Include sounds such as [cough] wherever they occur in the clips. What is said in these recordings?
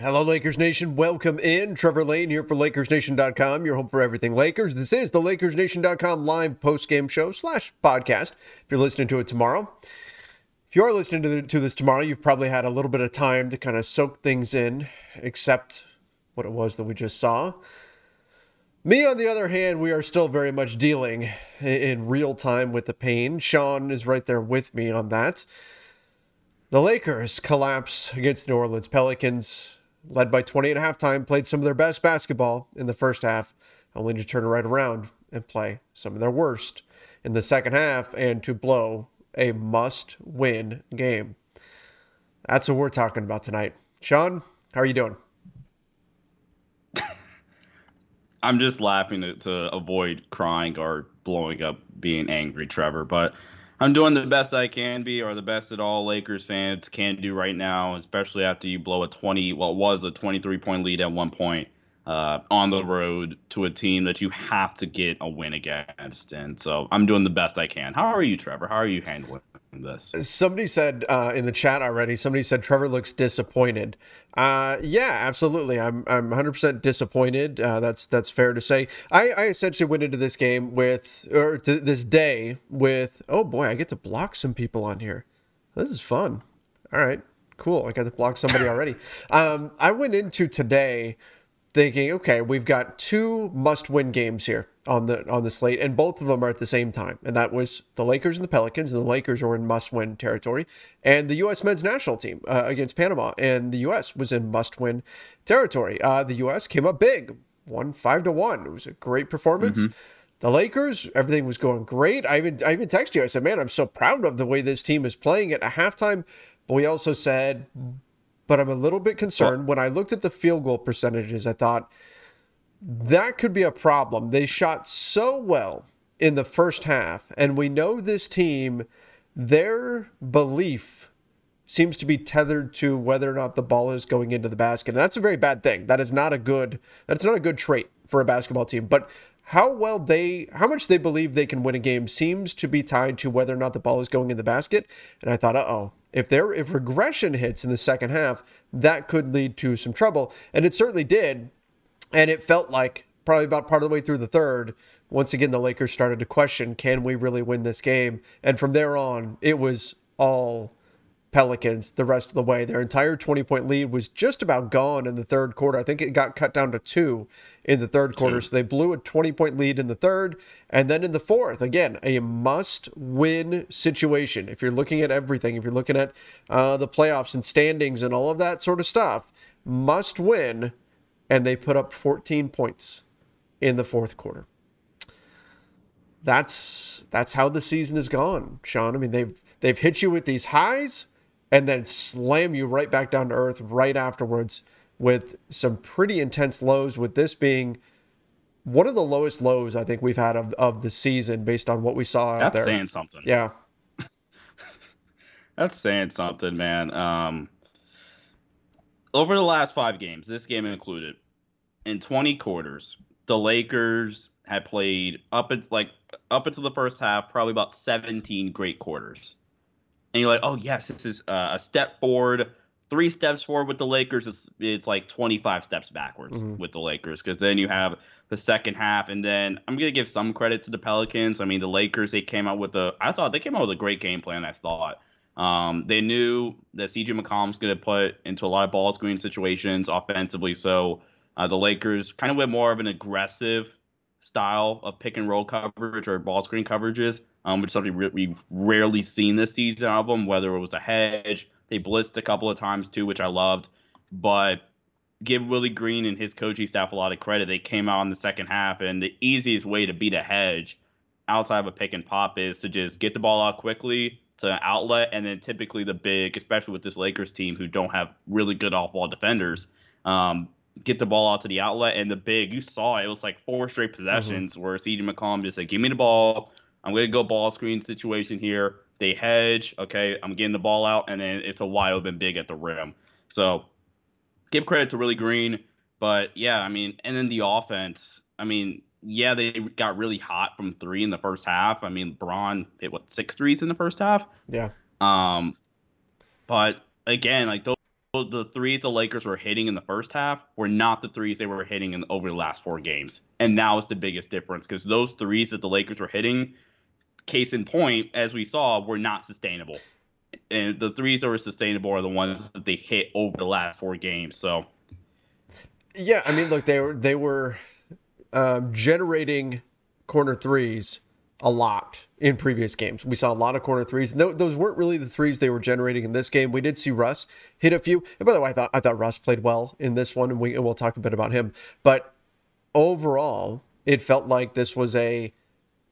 Hello, Lakers Nation. Welcome in. Trevor Lane here for LakersNation.com, your home for everything Lakers. This is the LakersNation.com live post-game show slash podcast. If you're listening to it tomorrow, if you are listening to, the, to this tomorrow, you've probably had a little bit of time to kind of soak things in, except what it was that we just saw. Me, on the other hand, we are still very much dealing in, real time with the pain. Sean is right there with me on that. The Lakers collapse against the New Orleans Pelicans, led by 20 at halftime, played some of their best basketball in the first half, only to turn right around and play some of their worst in the second half and to blow a must win game. That's what we're talking about tonight. Sean, how are you doing? [laughs] I'm just laughing to, to avoid crying or blowing up being angry, Trevor. But I'm doing the best I can be, or the best that all Lakers fans can do right now, especially after you blow a 20, well, it was a 23 point lead at one point uh, on the road to a team that you have to get a win against. And so I'm doing the best I can. How are you, Trevor? How are you handling this? Somebody said uh, in the chat already. Somebody said Trevor looks disappointed. Uh, yeah, absolutely. I'm I'm 100 percent disappointed. Uh, that's that's fair to say. I, I essentially went into this game with or to this day with oh boy, I get to block some people on here. This is fun. All right, cool. I got to block somebody already. [laughs] um, I went into today thinking, okay, we've got two must-win games here on the on the slate, and both of them are at the same time, and that was the Lakers and the Pelicans. And the Lakers are in must-win territory, and the U.S. men's national team uh, against Panama, and the U.S. was in must-win territory. Uh, the U.S. came up big, won five to one. It was a great performance. The Lakers, everything was going great. I even I even texted you. I said, "Man, I'm so proud of the way this team is playing at a halftime." But we also said, but I'm a little bit concerned. When I looked at the field goal percentages, I thought that could be a problem. They shot so well in the first half, and we know this team, their belief seems to be tethered to whether or not the ball is going into the basket. And that's a very bad thing. That is not a good that's not a good trait for a basketball team. But how well they how much they believe they can win a game seems to be tied to whether or not the ball is going in the basket. And I thought, uh-oh, if there if regression hits in the second half, that could lead to some trouble. And it certainly did. And it felt like probably about part of the way through the third, once again the Lakers started to question, can we really win this game? And from there on, it was all Pelicans the rest of the way. Their entire 20 point lead was just about gone in the third quarter. I think it got cut down to two in the third quarter. So they blew a 20 point lead in the third. And then in the fourth, again, a must win situation. If you're looking at everything, if you're looking at uh, the playoffs and standings and all of that sort of stuff, must win. And they put up 14 points in the fourth quarter. That's that's how the season has gone, Sean. I mean, they've they've hit you with these highs and then slam you right back down to earth right afterwards with some pretty intense lows, with this being one of the lowest lows I think we've had of, of the season based on what we saw out That's there. saying something. Yeah. [laughs] That's saying something, man. Um, over the last five games, this game included, in 20 quarters, the Lakers had played up at like up into the first half, probably about 17 great quarters. And you're like, oh yes, this is uh, a step forward. Three steps forward with the Lakers. It's, it's like 25 steps backwards mm-hmm. with the Lakers because then you have the second half, and then I'm gonna give some credit to the Pelicans. I mean, the Lakers they came out with a I thought they came out with a great game plan. I thought um, they knew that CJ McCollum's going to put into a lot of ball screen situations offensively. So uh, the Lakers kind of went more of an aggressive style of pick and roll coverage or ball screen coverages, um, which is something we've rarely seen this season of them, whether it was a hedge. They blitzed a couple of times too, which I loved. But give Willie Green and his coaching staff a lot of credit. They came out in the second half, and the easiest way to beat a hedge outside of a pick and pop is to just get the ball out quickly, to an outlet, and then typically the big, especially with this Lakers team who don't have really good off ball defenders, um, get the ball out to the outlet. And the big, you saw it, it was like four straight possessions mm-hmm. where CJ McCollum just said, Give me the ball. I'm going to go ball screen situation here. They hedge. Okay, I'm getting the ball out, and then it's a wide open big at the rim. So give credit to Willie Green. But yeah, I mean, and then the offense. I mean, yeah, they got really hot from three in the first half. I mean, Braun hit what six threes in the first half. Yeah. Um, but again, like those the threes the Lakers were hitting in the first half were not the threes they were hitting in over the last four games, and that was the biggest difference because those threes that the Lakers were hitting, case in point, as we saw, were not sustainable. And the threes that were sustainable are the ones that they hit over the last four games. So, yeah, I mean, look, they were they were um, generating corner threes a lot in previous games. We saw a lot of corner threes. Th- those weren't really the threes they were generating in this game. We did see Russ hit a few. And by the way, I thought I thought Russ played well in this one, and we and we'll talk a bit about him. But overall, it felt like this was a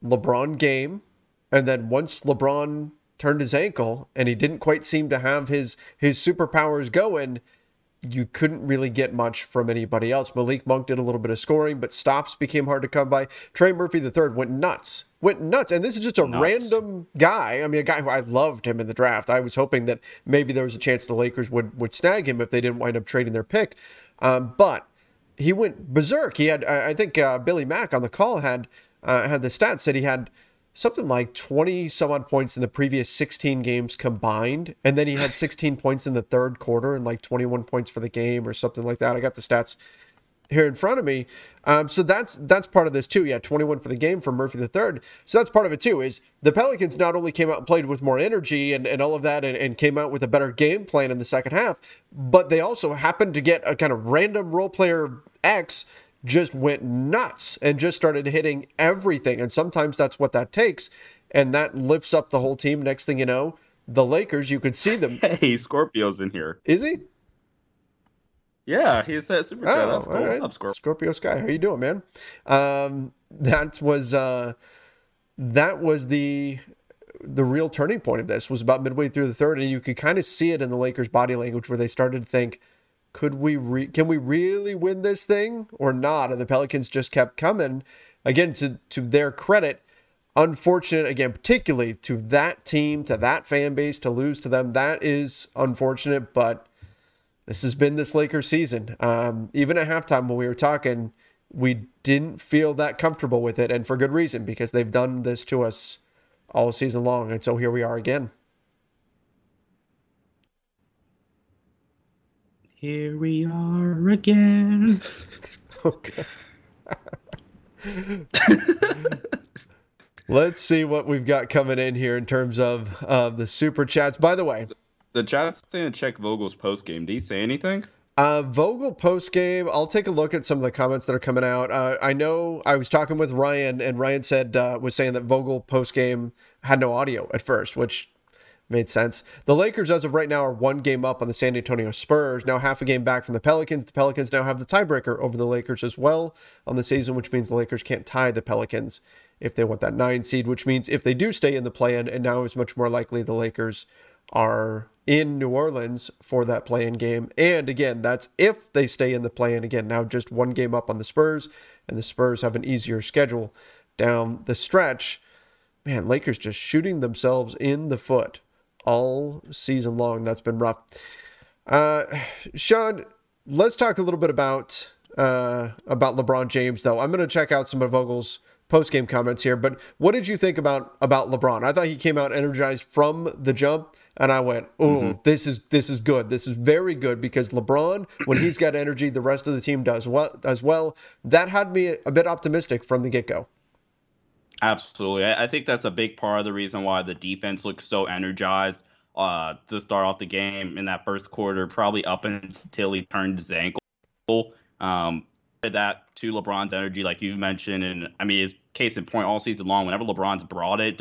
LeBron game. And then once LeBron turned his ankle and he didn't quite seem to have his his superpowers going, you couldn't really get much from anybody else. Malik Monk did a little bit of scoring, but stops became hard to come by. Trey Murphy III went nuts, went nuts. And this is just a nuts. random guy. I mean, a guy who I loved him in the draft. I was hoping that maybe there was a chance the Lakers would, would snag him if they didn't wind up trading their pick. Um, but he went berserk. He had, I think uh, Billy Mack on the call had, uh, had the stats said he had – something like 20 some odd points in the previous 16 games combined. And then he had [sighs] 16 points in the third quarter and like 21 points for the game or something like that. I got the stats here in front of me. Um, so that's that's part of this too. Yeah, 21 for the game for Murphy the third. So that's part of it too. Is the Pelicans not only came out and played with more energy and, and all of that and, and came out with a better game plan in the second half, but they also happened to get a kind of random role player X just went nuts and just started hitting everything. And sometimes that's what that takes. And that lifts up the whole team. Next thing you know, the Lakers, you could see them. [laughs] Hey, Scorpio's in here. Is he? Yeah, he's a super chat. Oh, That's cool. Right. What's up, Scorpio? Scorpio Sky. How you doing, man? Um, that was uh, that was the the real turning point of this was about midway through the third, and you could kind of see it in the Lakers' body language where they started to think, could we re- can we really win this thing or not? And the Pelicans just kept coming. Again, to to their credit, unfortunate again, particularly to that team, to that fan base, to lose to them. That is unfortunate, but this has been this Lakers season. Um, even at halftime when we were talking, we didn't feel that comfortable with it, and for good reason because they've done this to us all season long, and so here we are again. Here we are again. [laughs] okay. [laughs] Let's see what we've got coming in here in terms of uh, the super chats. By the way, the chat's saying check Vogel's post game. Did he say anything? Uh, Vogel post game. I'll take a look at some of the comments that are coming out. Uh, I know I was talking with Ryan, and Ryan said uh, was saying that Vogel post game had no audio at first, which Made sense. The Lakers, as of right now, are one game up on the San Antonio Spurs, now half a game back from the Pelicans. The Pelicans now have the tiebreaker over the Lakers as well on the season, which means the Lakers can't tie the Pelicans if they want that nine seed, which means if they do stay in the play in, and now it's much more likely the Lakers are in New Orleans for that play in game. And again, that's if they stay in the play in again. Now just one game up on the Spurs, and the Spurs have an easier schedule down the stretch. Man, Lakers just shooting themselves in the foot all season long. That's been rough. Uh, Sean, let's talk a little bit about uh, about LeBron James, though. I'm going to check out some of Vogel's post game comments here. But what did you think about about LeBron? I thought he came out energized from the jump, and I went, "Oh, mm-hmm. this is this is good. This is very good." Because LeBron, when he's got energy, the rest of the team does well as well. That had me a bit optimistic from the get go. Absolutely, I think that's a big part of the reason why the defense looks so energized uh, to start off the game in that first quarter, probably up until he turned his ankle. Um, that to LeBron's energy, like you mentioned, and I mean, his case in point all season long. Whenever LeBron's brought it,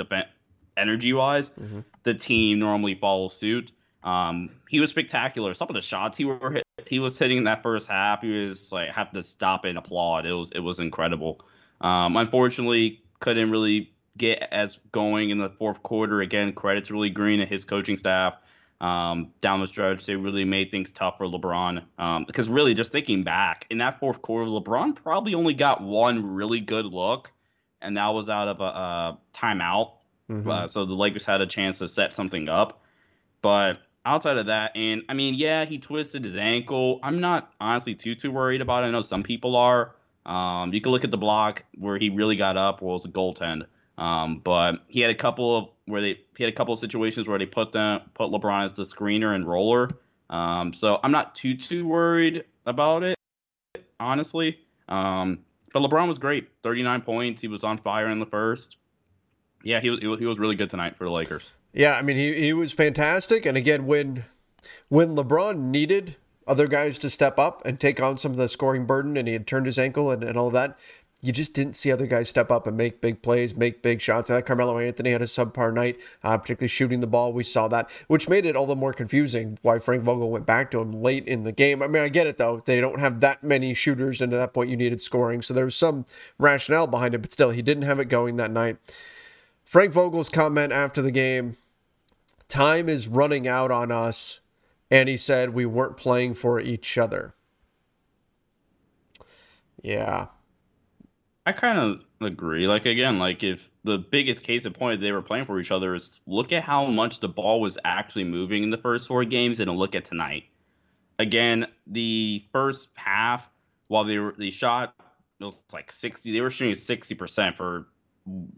energy wise, mm-hmm. the team normally follows suit. Um, he was spectacular. Some of the shots he were hit, he was hitting in that first half, he was like have to stop and applaud. It was it was incredible. Um, unfortunately, couldn't really get as going in the fourth quarter. Again, credit to Willie Green and his coaching staff um, down the stretch. They really made things tough for LeBron. Um, because really, just thinking back in that fourth quarter, LeBron probably only got one really good look, and that was out of a, a timeout. Mm-hmm. Uh, so the Lakers had a chance to set something up. But outside of that, and I mean, yeah, he twisted his ankle. I'm not honestly too too worried about it. I know some people are. Um, you can look at the block where he really got up, where it was a goaltend. Um, but he had a couple of where they he had a couple of situations where they put them put LeBron as the screener and roller. Um, so I'm not too too worried about it, honestly. Um, but LeBron was great, 39 points. He was on fire in the first. Yeah, he was he was really good tonight for the Lakers. Yeah, I mean he he was fantastic. And again, when when LeBron needed other guys to step up and take on some of the scoring burden, and he had turned his ankle and, and all that, you just didn't see other guys step up and make big plays, make big shots. I Carmelo Anthony had a subpar night, uh, particularly shooting the ball. We saw that, which made it all the more confusing why Frank Vogel went back to him late in the game. I mean, I get it though; they don't have that many shooters, and at that point, you needed scoring, so there was some rationale behind it. But still, he didn't have it going that night. Frank Vogel's comment after the game: "Time is running out on us," and he said we weren't playing for each other. Yeah. I kind of agree. Like again, like if the biggest case in point they were playing for each other is look at how much the ball was actually moving in the first four games, and look at tonight. Again, the first half, while they were they shot it was like sixty, they were shooting sixty percent for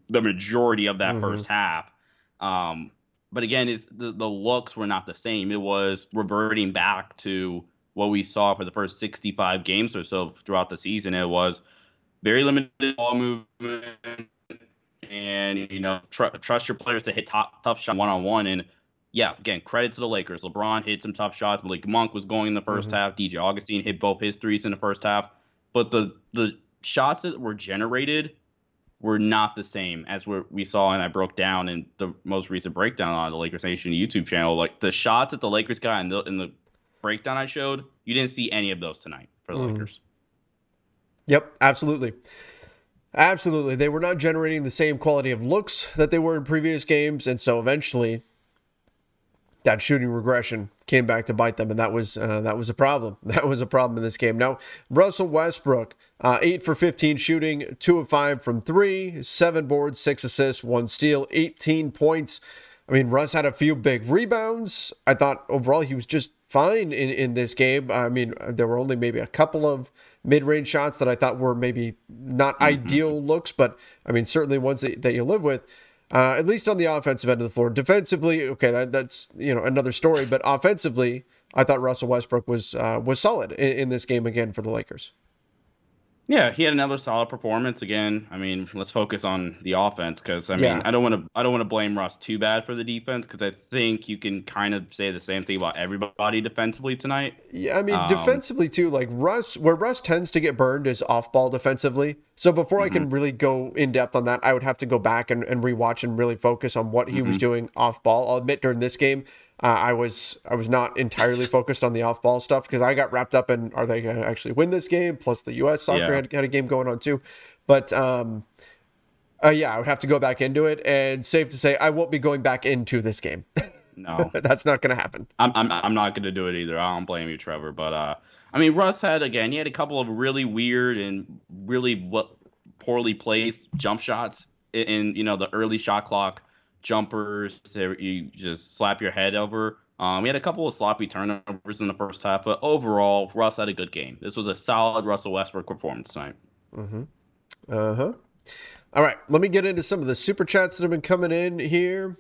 the majority of that mm-hmm. first half. Um, but again, is the the looks were not the same. It was reverting back to what we saw for the first sixty five games or so throughout the season. It was very limited ball movement, and you know tr- trust your players to hit top tough shot one on one. And yeah, again, credit to the Lakers. LeBron hit some tough shots. Malik Monk was going in the 1st mm-hmm. half. DJ Augustin hit both his threes in the first half. But the the shots that were generated were not the same as what we saw and I broke down in the most recent breakdown on the Lakers Nation YouTube channel. Like the shots that the Lakers got in the in the breakdown I showed, you didn't see any of those tonight for the mm. Lakers. Yep, absolutely. Absolutely. They were not generating the same quality of looks that they were in previous games. And so eventually that shooting regression came back to bite them. And that was uh, that was a problem. [laughs] That was a problem in this game. Now, Russell Westbrook, uh, 8 for 15 shooting, 2 of 5 from 3, 7 boards, 6 assists, 1 steal, 18 points. I mean, Russ had a few big rebounds. I thought overall he was just fine in, in this game. I mean, there were only maybe a couple of mid range shots that I thought were maybe not mm-hmm. ideal looks, but I mean, certainly ones that, that you live with. Uh, at least on the offensive end of the floor. Defensively, okay, that, that's you know another story. But offensively, I thought Russell Westbrook was uh, was solid in, in this game again for the Lakers. Yeah, he had another solid performance again. I mean, let's focus on the offense because I mean, yeah. I don't want to I don't want to blame Russ too bad for the defense because I think you can kind of say the same thing about everybody defensively tonight. Yeah, I mean, um, defensively too. Like Russ, where Russ tends to get burned is off ball defensively. So before mm-hmm. I can mm-hmm. really go in depth on that, I would have to go back and, and rewatch and really focus on what he mm-hmm. was doing off ball. I'll admit during this game, uh, I was I was not entirely focused on the off ball stuff because I got wrapped up in are they going to actually win this game? Plus the U.S. soccer yeah. had, had a game going on too, but um, uh, yeah, I would have to go back into it. And safe to say, I won't be going back into this game. No, [laughs] that's not going to happen. I'm I'm I'm not going to do it either. I don't blame you, Trevor. But uh, I mean, Russ had again, he had a couple of really weird and really what poorly placed jump shots in, in you know the early shot clock jumpers you just slap your head over. Um, he had a couple of sloppy turnovers in the first half, but overall, Russ had a good game. This was a solid Russell Westbrook performance tonight. Uh huh. All right, let me get into some of the super chats that have been coming in here.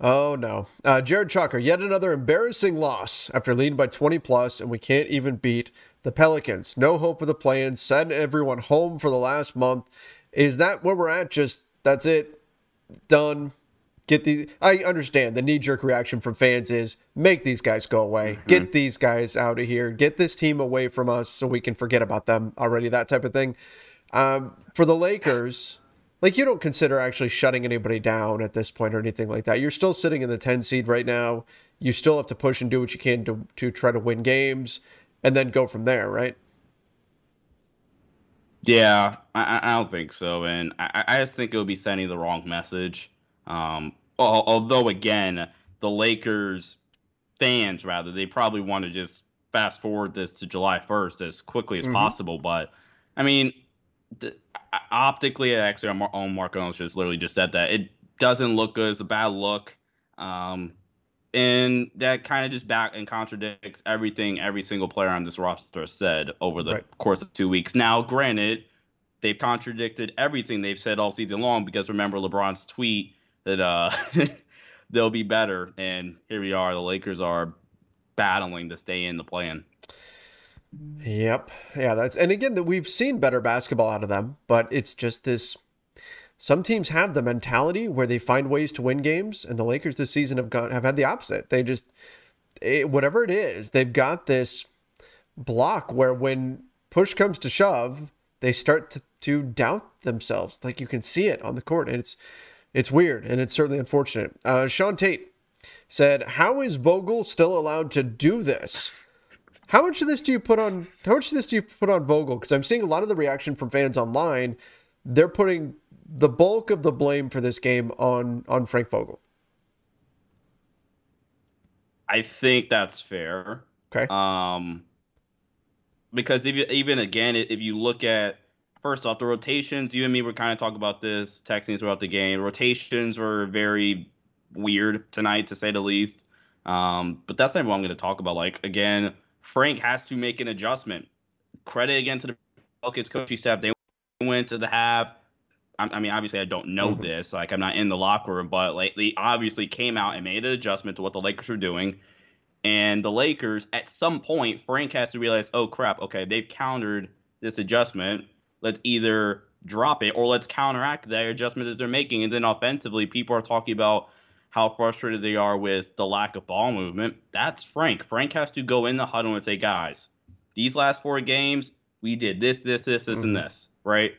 Oh no, uh, Jared Chalker, yet another embarrassing loss after leading by 20 plus, and we can't even beat the Pelicans. No hope of the play-in. Send everyone home for the last month. Is that where we're at? Just that's it, done. Get the. I understand the knee-jerk reaction from fans is make these guys go away. Mm-hmm. Get these guys out of here. Get this team away from us so we can forget about them already. That type of thing. Um, for the Lakers, like you don't consider actually shutting anybody down at this point or anything like that. You're still sitting in the 10 seed right now. You still have to push and do what you can to to try to win games and then go from there, right? Yeah, I, I don't think so, and I, I just think it would be sending the wrong message. Um, although again, the Lakers fans rather they probably want to just fast forward this to July first as quickly as possible. But I mean, d- optically, actually, our own Mark Owens just literally just said that it doesn't look good. It's a bad look. Um, and that kind of just back and contradicts everything every single player on this roster said over the Right. course of two weeks. Now, granted, they've contradicted everything they've said all season long because remember LeBron's tweet that uh [laughs] they'll be better, and here we are. The Lakers are battling to stay in the plan. Yep. Yeah, that's and again that we've seen better basketball out of them, but it's just this some teams have the mentality where they find ways to win games and the Lakers this season have gone have had the opposite. They just it, whatever it is, they've got this block where when push comes to shove, they start to, to doubt themselves. Like you can see it on the court and it's it's weird and it's certainly unfortunate. Uh, Sean Tate said, "How is Vogel still allowed to do this?" How much of this do you put on? How much of this do you put on Vogel? Because I'm seeing a lot of the reaction from fans online. They're putting the bulk of the blame for this game on on Frank Vogel. I think that's fair. Okay. Um, because if you, even again, if you look at first off the rotations, you and me were kind of talking about this, texting throughout the game. Rotations were very weird tonight, to say the least. Um, but that's not what I'm going to talk about. Like again, Frank has to make an adjustment. Credit again to the Pelicans coaching staff. They went to the half. I mean, obviously, I don't know Mhm. this. Like, I'm not in the locker room, but like, they obviously came out and made an adjustment to what the Lakers were doing. And the Lakers, at some point, Frank has to realize, oh crap, okay, they've countered this adjustment. Let's either drop it or let's counteract that adjustment that they're making. And then offensively, people are talking about how frustrated they are with the lack of ball movement. That's Frank. Frank has to go in the huddle and say, guys, these last four games, we did this, this, this, this, Mhm. and this, right?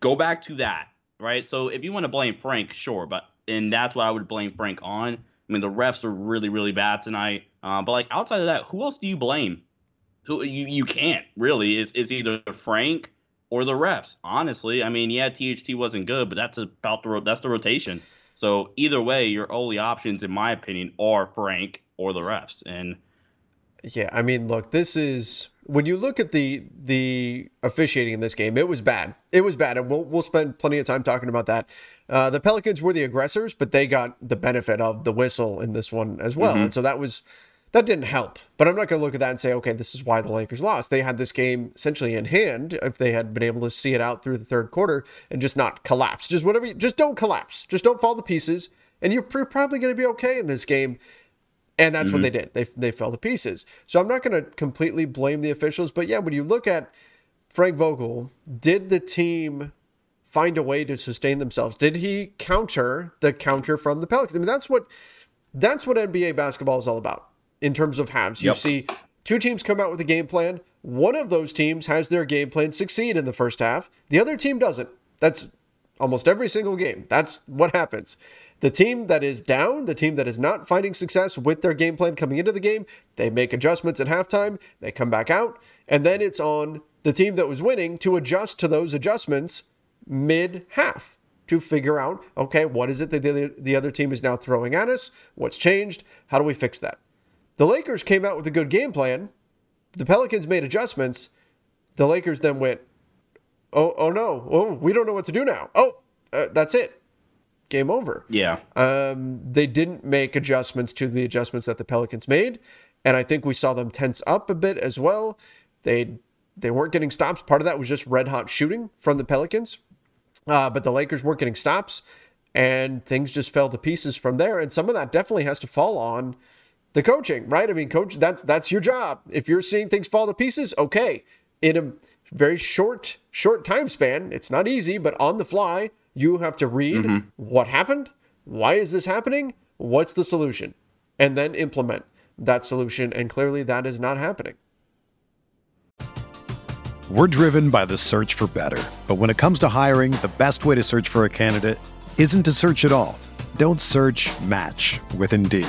Go back to that, right? So if you want to blame Frank, sure, but and that's what I would blame Frank on. I mean, the refs are really, really bad tonight. Uh, but like outside of that, who else do you blame? Who you you can't really. is it's either Frank or the refs. Honestly, I mean, yeah, THT wasn't good, but that's about the ro- that's the rotation. So either way, your only options, in my opinion, are Frank or the refs. And Yeah, I mean, look, this is when you look at the the officiating in this game, it was bad. It was bad, and we'll we'll spend plenty of time talking about that. Uh, the Pelicans were the aggressors, but they got the benefit of the whistle in this one as well, and so that was that didn't help. But I'm not going to look at that and say, okay, this is why the Lakers lost. They had this game essentially in hand if they had been able to see it out through the third quarter and just not collapse. Just whatever, you, just don't collapse. Just don't fall to pieces, and you're probably going to be okay in this game. And that's what mm-hmm. they did. They, they fell to pieces. So I'm not going to completely blame the officials. But yeah, when you look at Frank Vogel, did the team find a way to sustain themselves? Did he counter the counter from the Pelicans? I mean, that's what that's what NBA basketball is all about in terms of halves. You Yep. see two teams come out with a game plan. One of those teams has their game plan succeed in the first half. The other team doesn't. That's almost every single game. That's what happens. The team that is down, the team that is not finding success with their game plan coming into the game, they make adjustments at halftime, they come back out, and then it's on the team that was winning to adjust to those adjustments mid half to figure out, okay, what is it that the, the other team is now throwing at us? What's changed? How do we fix that? The Lakers came out with a good game plan. The Pelicans made adjustments. The Lakers then went, oh, oh no, oh, we don't know what to do now. Oh, uh, that's it. game over. Yeah. Um, they didn't make adjustments to the adjustments that the Pelicans made, and I think we saw them tense up a bit as well. They they weren't getting stops. Part of that was just red hot shooting from the Pelicans, uh, but the Lakers weren't getting stops, and things just fell to pieces from there. And some of that definitely has to fall on the coaching, right? I mean, coach, that's that's your job. If you're seeing things fall to pieces, okay, in a very short short time span, it's not easy, but on the fly, you have to read mm-hmm. what happened, why is this happening, what's the solution, and then implement that solution. And clearly, that is not happening. We're driven by the search for better, but when it comes to hiring, the best way to search for a candidate isn't to search at all. Don't search. Match with Indeed.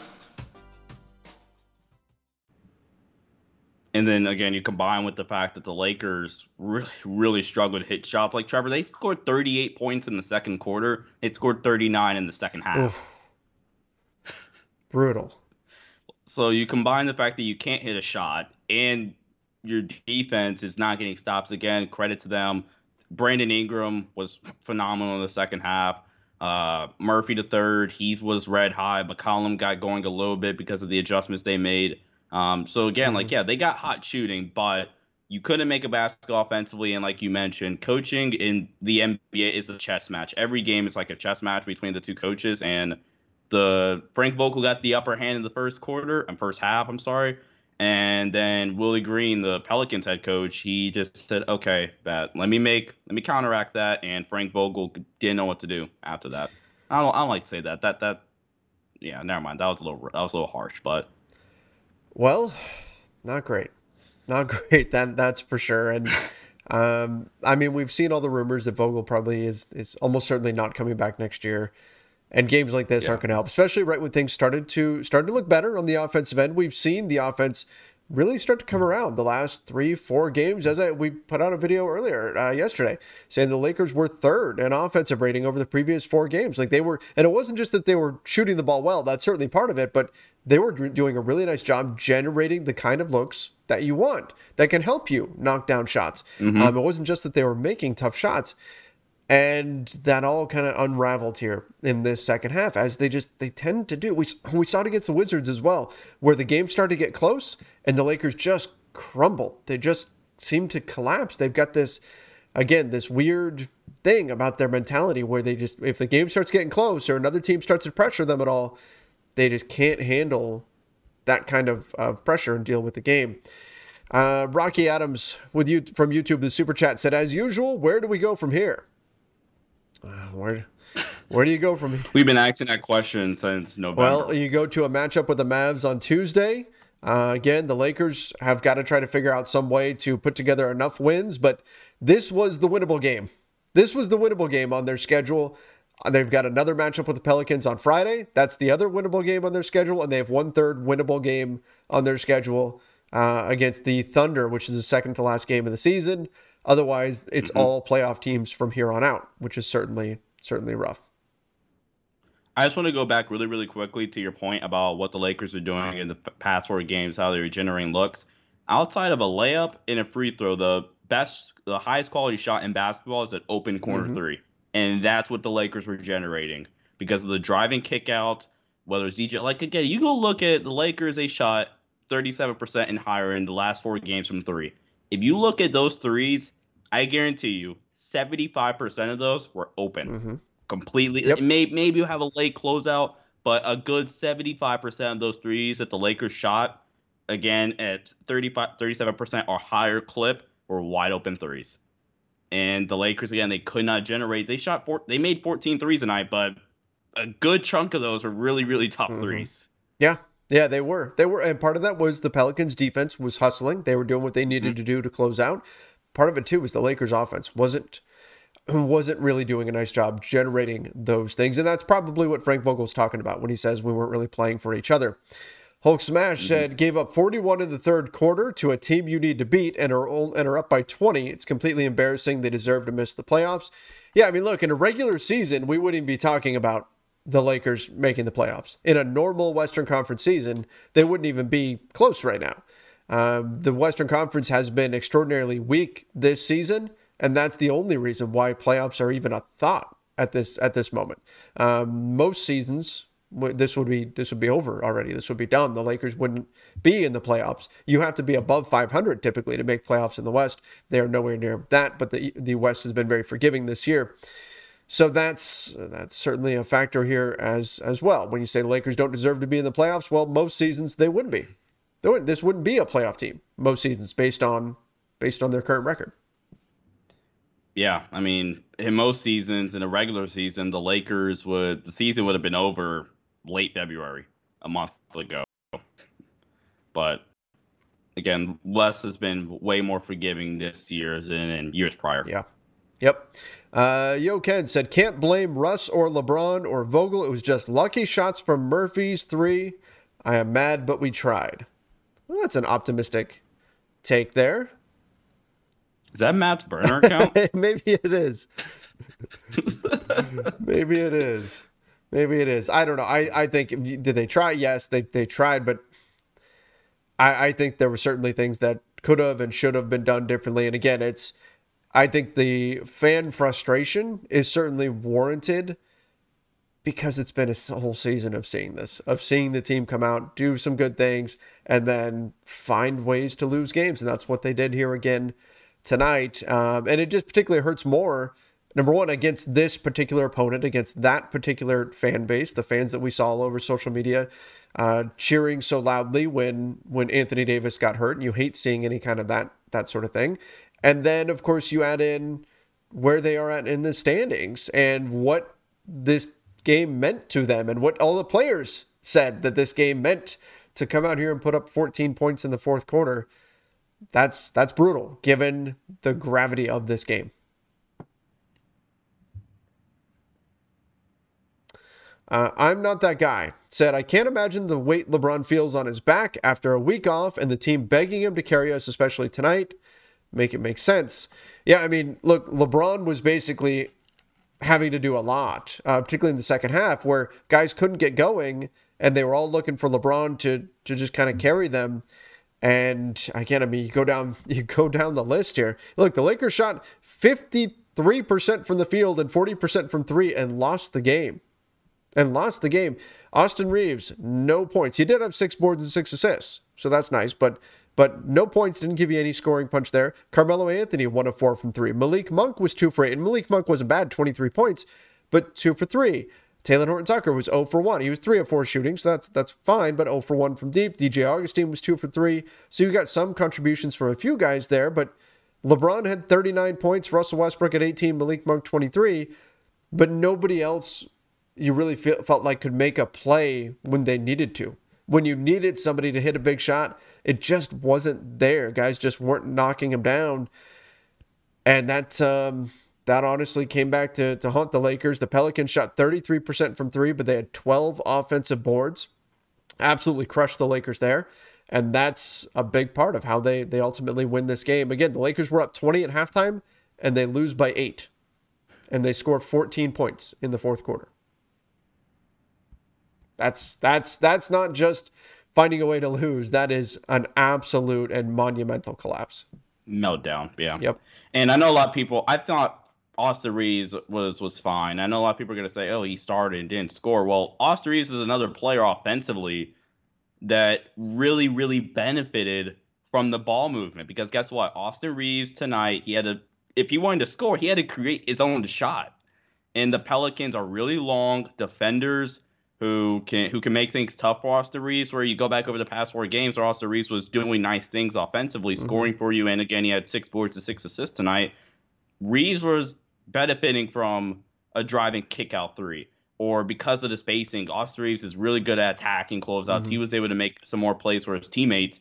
And then again, you combine with the fact that the Lakers really, really struggled to hit shots. Like Trevor, they scored 38 points in the second quarter. They scored 39 in the second half. Oof. Brutal. So you combine the fact that you can't hit a shot and your defense is not getting stops again. Credit to them. Brandon Ingram was phenomenal in the second half. Uh, Murphy the third, he was red high. McCollum got going a little bit because of the adjustments they made. Um, so again, mm-hmm. like yeah, they got hot shooting, but you couldn't make a basket offensively. And like you mentioned, coaching in the NBA is a chess match. Every game is like a chess match between the two coaches, and the Frank Vogel got the upper hand in the first quarter and first half. I'm sorry. And then Willie Green, the Pelicans head coach, he just said, "Okay, bet. Let me make, let me counteract that." And Frank Vogel didn't know what to do after that. I don't, I don't like to say that. That, that, yeah, never mind. That was a little, that was a little harsh, but well, not great. Not [laughs] great. That that's for sure. And um, I mean, we've seen all the rumors that Vogel probably is is almost certainly not coming back next year. And games like this yeah. aren't going to help, especially right when things started to started to look better on the offensive end. We've seen the offense really start to come around the last three, four games. As I, we put out a video earlier uh, yesterday saying the Lakers were third in offensive rating over the previous four games. Like they were, and it wasn't just that they were shooting the ball well. That's certainly part of it, but they were doing a really nice job generating the kind of looks that you want that can help you knock down shots. Mm-hmm. Um, it wasn't just that they were making tough shots. And that all kind of unraveled here in this second half, as they just they tend to do. We we saw it against the Wizards as well, where the game started to get close, and the Lakers just crumble. They just seem to collapse. They've got this, again, this weird thing about their mentality where they just if the game starts getting close or another team starts to pressure them at all, they just can't handle that kind of, of pressure and deal with the game. Uh, Rocky Adams with you from YouTube, the super chat said, as usual, where do we go from here? Uh, [sighs] where, where do you go from here? We've been asking that question since November. Well, you go to a matchup with the Mavs on Tuesday. Uh, again, the Lakers have got to try to figure out some way to put together enough wins, but this was the winnable game. This was the winnable game on their schedule. Uh, they've got another matchup with the Pelicans on Friday. That's the other winnable game on their schedule, and they have one third winnable game on their schedule uh, against the Thunder, which is the second to last game of the season. Otherwise, it's mm-hmm. all playoff teams from here on out, which is certainly certainly rough. I just want to go back really, really quickly to your point about what the Lakers are doing in the past four games, how they're generating looks. Outside of a layup and a free throw, the best, the highest quality shot in basketball is an open corner mm-hmm. three, and that's what the Lakers were generating because of the driving kick out. Whether it's DJ, like again, you go look at the Lakers, they shot 37% and higher in the last four games from three. If you look at those threes, I guarantee you 75% of those were open. Mm-hmm. Completely. Yep. May, maybe you have a late closeout, but a good 75% of those threes that the Lakers shot, again, at 35, 37% or higher clip, were wide open threes. And the Lakers, again, they could not generate. They shot four, they made 14 threes tonight, but a good chunk of those were really, really tough mm-hmm. threes. Yeah. Yeah, they were. They were. And part of that was the Pelicans defense was hustling. They were doing what they needed mm-hmm. to do to close out. Part of it too was the Lakers offense wasn't wasn't really doing a nice job generating those things. And that's probably what Frank Vogel's talking about when he says we weren't really playing for each other. Hulk Smash mm-hmm. said, gave up 41 in the third quarter to a team you need to beat and are, and are up by 20. It's completely embarrassing. They deserve to miss the playoffs. Yeah, I mean, look, in a regular season, we wouldn't be talking about the Lakers making the playoffs. In a normal Western Conference season, they wouldn't even be close right now. Um, the Western Conference has been extraordinarily weak this season and that's the only reason why playoffs are even a thought at this at this moment. Um, most seasons, this would be this would be over already. This would be done. The Lakers wouldn't be in the playoffs. You have to be above 500 typically to make playoffs in the West. They are nowhere near that, but the the West has been very forgiving this year. So that's that's certainly a factor here as as well. When you say the Lakers don't deserve to be in the playoffs, well, most seasons they wouldn't be. They wouldn't, this wouldn't be a playoff team most seasons based on based on their current record. Yeah, I mean, in most seasons, in a regular season, the Lakers would the season would have been over late February, a month ago. But again, Wes has been way more forgiving this year than in years prior. Yeah. Yep. Uh, Yo Ken said, can't blame Russ or LeBron or Vogel. It was just lucky shots from Murphy's three. I am mad, but we tried. Well, that's an optimistic take there. Is that Matt's burner account? [laughs] Maybe it is. [laughs] Maybe it is. Maybe it is. I don't know. I, I think did they try? Yes, they they tried, but I, I think there were certainly things that could have and should have been done differently. And again, it's I think the fan frustration is certainly warranted because it's been a whole season of seeing this, of seeing the team come out, do some good things, and then find ways to lose games. And that's what they did here again tonight. Um, and it just particularly hurts more, number one, against this particular opponent, against that particular fan base, the fans that we saw all over social media uh, cheering so loudly when when Anthony Davis got hurt. And you hate seeing any kind of that that sort of thing. And then, of course, you add in where they are at in the standings and what this game meant to them and what all the players said that this game meant to come out here and put up 14 points in the fourth quarter that's that's brutal given the gravity of this game. Uh, I'm not that guy. Said, I can't imagine the weight LeBron feels on his back after a week off and the team begging him to carry us, especially tonight. Make it make sense. Yeah, I mean, look, LeBron was basically having to do a lot, uh, particularly in the second half, where guys couldn't get going and they were all looking for LeBron to to just kind of carry them. And again, I mean, you go down, [laughs] you go down the list here. Look, the Lakers shot 53% from the field and 40% from three and lost the game. And lost the game. Austin Reaves, no points. He did have six boards and six assists, so that's nice. But but no points didn't give you any scoring punch there. Carmelo Anthony one of four from three. Malik Monk was two for eight, and Malik Monk wasn't bad, 23 points, but two for three. Talen Horton Tucker was 0 for 1. He was 3 of 4 shooting, so that's that's fine, but 0 for 1 from deep. DJ Augustin was 2 for 3. So you got some contributions from a few guys there, but LeBron had 39 points, Russell Westbrook at 18, Malik Monk 23, but nobody else you really feel, felt like could make a play when they needed to. When you needed somebody to hit a big shot, it just wasn't there. Guys just weren't knocking him down. And that um that honestly came back to, to haunt the Lakers. The Pelicans shot 33% from three, but they had 12 offensive boards. Absolutely crushed the Lakers there. And that's a big part of how they, they ultimately win this game. Again, the Lakers were up 20 at halftime and they lose by eight. And they score 14 points in the fourth quarter. That's that's that's not just finding a way to lose. That is an absolute and monumental collapse. Meltdown. Yeah. Yep. And I know a lot of people. I thought Austin Reaves was was fine. I know a lot of people are going to say, "Oh, he started and didn't score." Well, Austin Reaves is another player offensively that really, really benefited from the ball movement because guess what? Austin Reaves tonight, he had to if he wanted to score, he had to create his own shot. And the Pelicans are really long defenders who can who can make things tough for Austin Reaves. Where you go back over the past four games, where Austin Reaves was doing nice things offensively, mm-hmm. scoring for you, and again he had six boards to six assists tonight. Reaves was benefiting from a driving kick out three. Or because of the spacing, Austin Reaves is really good at attacking closeouts. Mm-hmm. He was able to make some more plays for his teammates.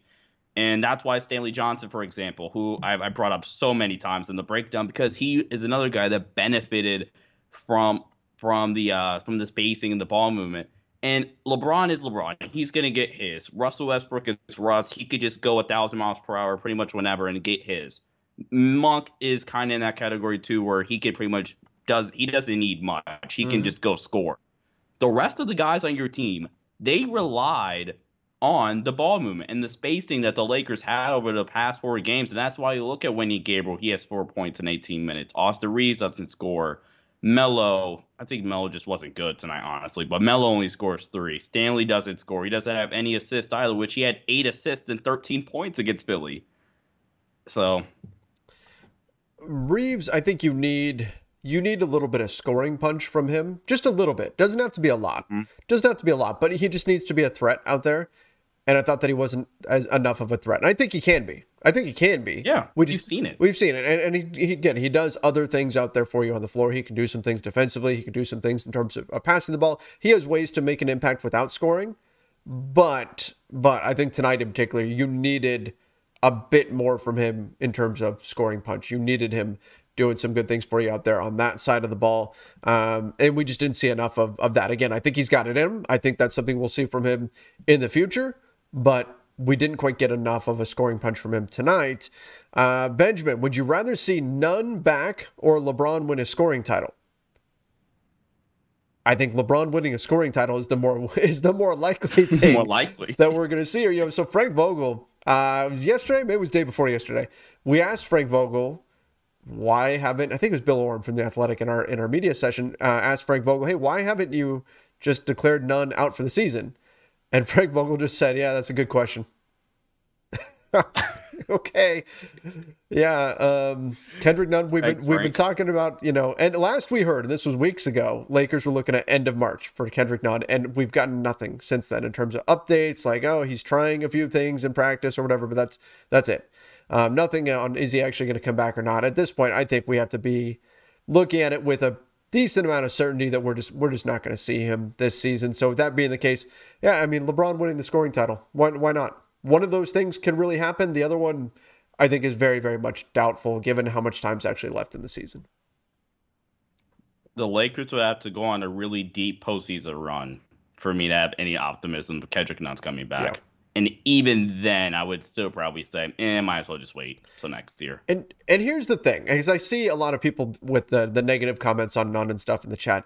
And that's why Stanley Johnson, for example, who I, I brought up so many times in the breakdown, because he is another guy that benefited from from the uh, from the spacing and the ball movement. And LeBron is LeBron. He's gonna get his. Russell Westbrook is Russ. He could just go a thousand miles per hour pretty much whenever and get his. Monk is kind of in that category too, where he could pretty much does he doesn't need much. He mm-hmm. can just go score. The rest of the guys on your team, they relied on the ball movement and the spacing that the Lakers had over the past four games. And that's why you look at Wenyen Gabriel, he has four points in 18 minutes. Austin Reaves doesn't score. Melo, I think Melo just wasn't good tonight, honestly. But Melo only scores three. Stanley doesn't score. He doesn't have any assists either, which he had eight assists and 13 points against Philly. So Reaves, I think you need you need a little bit of scoring punch from him. Just a little bit. Doesn't have to be a lot. Mm-hmm. Doesn't have to be a lot, but he just needs to be a threat out there. And I thought that he wasn't as enough of a threat. And I think he can be. I think he can be. Yeah, we have seen it. We've seen it, and, and he, he, again he does other things out there for you on the floor. He can do some things defensively. He can do some things in terms of uh, passing the ball. He has ways to make an impact without scoring, but but I think tonight in particular you needed a bit more from him in terms of scoring punch. You needed him doing some good things for you out there on that side of the ball, um, and we just didn't see enough of of that. Again, I think he's got it in him. I think that's something we'll see from him in the future, but we didn't quite get enough of a scoring punch from him tonight. Uh, Benjamin, would you rather see Nunn back or LeBron win a scoring title? I think LeBron winning a scoring title is the more [laughs] is the more likely [laughs] thing more likely [laughs] that we're going to see. Or you know, so Frank Vogel, uh, it was yesterday, maybe it was day before yesterday. We asked Frank Vogel why haven't I think it was Bill Oram from the Athletic in our in our media session uh, asked Frank Vogel, hey, why haven't you just declared Nunn out for the season? And Frank Vogel just said, "Yeah, that's a good question." [laughs] okay, yeah. Um, Kendrick Nunn. We've Thanks, been we've been talking about you know, and last we heard, and this was weeks ago, Lakers were looking at end of March for Kendrick Nunn, and we've gotten nothing since then in terms of updates. Like, oh, he's trying a few things in practice or whatever, but that's that's it. Um, nothing on is he actually going to come back or not. At this point, I think we have to be looking at it with a decent amount of certainty that we're just we're just not going to see him this season. So with that being the case, yeah, I mean LeBron winning the scoring title, why why not? One of those things can really happen. The other one, I think, is very very much doubtful given how much time's actually left in the season. The Lakers would have to go on a really deep postseason run for me to have any optimism Kendrick Nunn's coming back. Yeah. And even then, I would still probably say, eh, might as well just wait till next year. And and here's the thing, because I see a lot of people with the the negative comments on Nunn and stuff in the chat.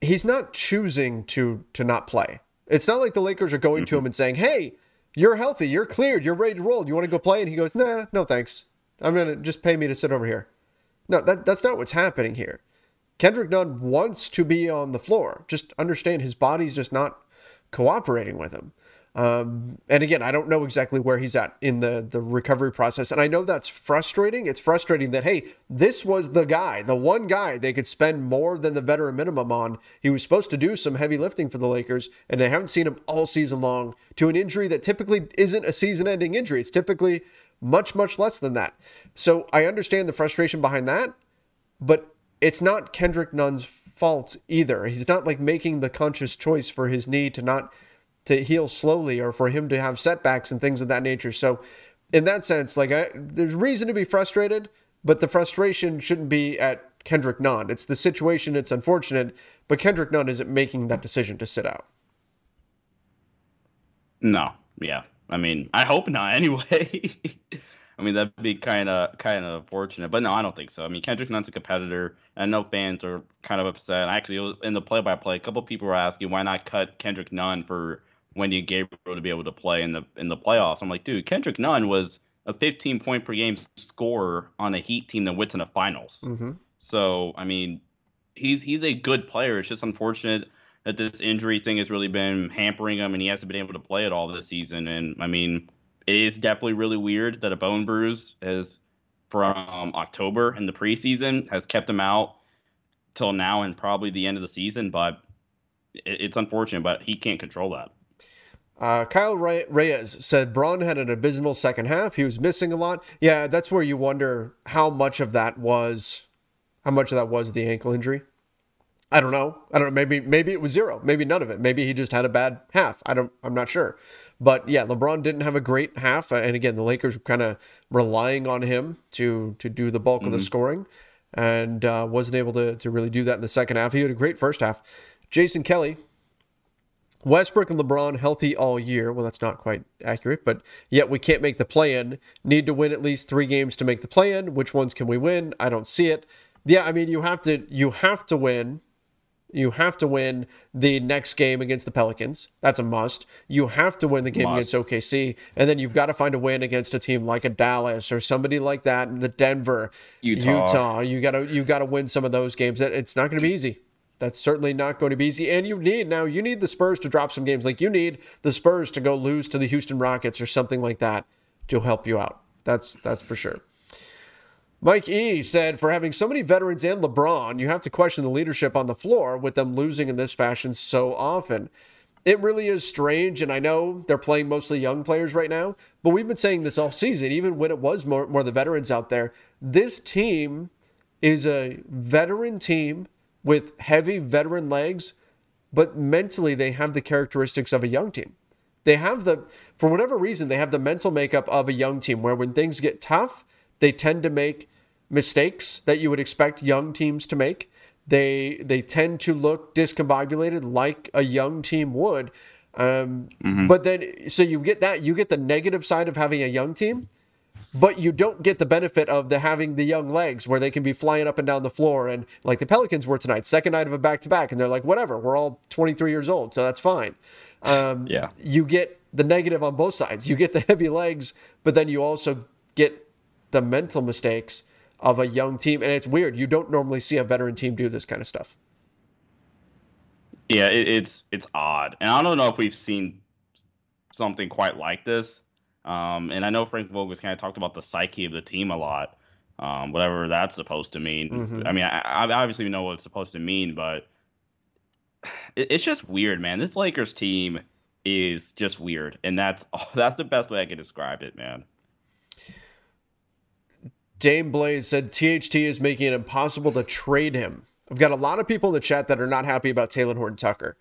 He's not choosing to to not play. It's not like the Lakers are going to him and saying, "Hey, you're healthy, you're cleared, you're ready to roll. You want to go play?" And he goes, "Nah, no thanks. I'm gonna just pay me to sit over here." No, that that's not what's happening here. Kendrick Nunn wants to be on the floor. Just understand his body's just not cooperating with him. Um, and again, I don't know exactly where he's at in the the recovery process, and I know that's frustrating. It's frustrating that hey, this was the guy, the one guy they could spend more than the veteran minimum on. He was supposed to do some heavy lifting for the Lakers, and they haven't seen him all season long to an injury that typically isn't a season-ending injury. It's typically much much less than that. So I understand the frustration behind that, but it's not Kendrick Nunn's fault either. He's not like making the conscious choice for his knee to not to heal slowly or for him to have setbacks and things of that nature. So, in that sense, like I, there's reason to be frustrated, but the frustration shouldn't be at Kendrick Nunn. It's the situation. It's unfortunate, but Kendrick Nunn isn't making that decision to sit out. No, yeah. I mean, I hope not. [laughs] Anyway. I mean, that'd be kind of kind of fortunate, but no, I don't think so. I mean, Kendrick Nunn's a competitor, and no fans are kind of upset. Actually, in the play-by-play, a couple people were asking why not cut Kendrick Nunn for Wenyen Gabriel to be able to play in the in the playoffs. I'm like, dude, Kendrick Nunn was a 15 point per game scorer on a Heat team that went to the finals. Mm-hmm. So I mean, he's he's a good player. It's just unfortunate that this injury thing has really been hampering him, and he hasn't been able to play at all this season. And I mean, it is definitely really weird that a bone bruise is from October in the preseason has kept him out till now and probably the end of the season. But it's unfortunate, but he can't control that. Uh, Kyle Reyes said Bron had an abysmal second half. He was missing a lot. Yeah, that's where you wonder how much of that was, how much of that was the ankle injury. I don't know. I don't know. Maybe maybe it was zero. Maybe none of it. Maybe he just had a bad half. I don't. I'm not sure. But yeah, LeBron didn't have a great half, and again, the Lakers were kind of relying on him to to do the bulk mm-hmm. of the mm-hmm. scoring, and uh, wasn't able to to really do that in the second half. He had a great first half. Jason Kelly, Westbrook and LeBron healthy all year. Well, that's not quite accurate, but yet we can't make the play in. Need to win at least three games to make the play in. Which ones can we win? I don't see it. Yeah, I mean you have to you have to win you have to win the next game against the Pelicans. That's a must. You have to win the game must. against OKC, and then you've got to find a win against a team like a Dallas or somebody like that, the Denver, Utah. Utah. You got to you got to win some of those games. It's not going to be easy. That's certainly not going to be easy. And you need now you need the Spurs to drop some games. Like you need the Spurs to go lose to the Houston Rockets or something like that to help you out. That's that's for sure. Mike E said, for having so many veterans and LeBron, you have to question the leadership on the floor with them losing in this fashion so often. It really is strange, and I know they're playing mostly young players right now, but we've been saying this all season, even when it was more, more the veterans out there. This team is a veteran team with heavy veteran legs, but mentally they have the characteristics of a young team. They have the, for whatever reason, they have the mental makeup of a young team where when things get tough, they tend to make mistakes that you would expect young teams to make. They they tend to look discombobulated like a young team would. Um, mm-hmm. But then, so you get that you get the negative side of having a young team, but you don't get the benefit of the having the young legs where they can be flying up and down the floor and like the Pelicans were tonight, second night of a back to back, and they're like, whatever, we're all 23 years old, so that's fine. Um, yeah, you get the negative on both sides. You get the [laughs] heavy legs, but then you also get the mental mistakes of a young team. And it's weird. You don't normally see a veteran team do this kind of stuff. Yeah, it, it's it's odd, and I don't know if we've seen something quite like this. Um, and I know Frank Vogel's kind of talked about the psyche of the team a lot, um, whatever that's supposed to mean. Mm-hmm. I mean, I, I, obviously know what it's supposed to mean, but [sighs] it, it's just weird, man. This Lakers team is just weird, and that's [laughs] that's the best way I can describe it, man. Dame Blaze said THT is making it impossible to trade him. I've got a lot of people in the chat that are not happy about Talen Horton Tucker.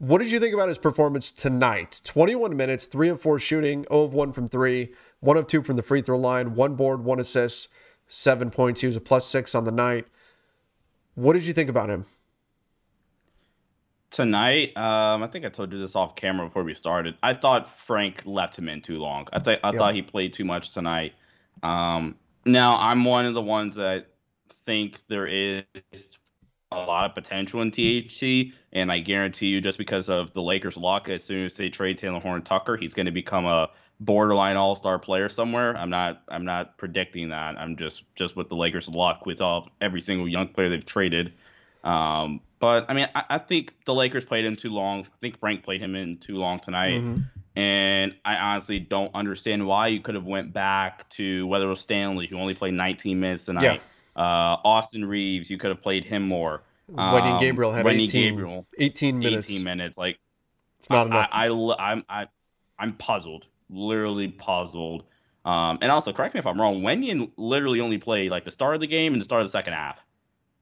What did you think about his performance tonight? 21 minutes, 3 of 4 shooting, 0 of 1 from 3, 1 of 2 from the free throw line, 1 board, 1 assist, 7 points. He was a plus 6 on the night. What did you think about him? Tonight, um, I think I told you this off camera before we started. I thought Frank left him in too long. I, th- I thought he played too much tonight. Um, now, I'm one of the ones that think there is a lot of potential in THT, and I guarantee you, just because of the Lakers' luck, as soon as they trade Talen Horn Tucker, he's going to become a borderline All Star player somewhere. I'm not. I'm not predicting that. I'm just just with the Lakers' luck with all every single young player they've traded. Um, but I mean, I, I, think the Lakers played him too long. I think Frank played him in too long tonight. Mm-hmm. And I honestly don't understand why you could have went back to whether it was Stanley, who only played 19 minutes tonight. Yeah. Uh, Austin Reaves, you could have played him more. Um, Wenyen Gabriel had 18, Gabriel, 18 minutes. 18 minutes. Like it's not enough. I, I, I'm I, I'm puzzled, literally puzzled. Um, and also, correct me if I'm wrong. Wenyen literally only played like the start of the game and the start of the second half.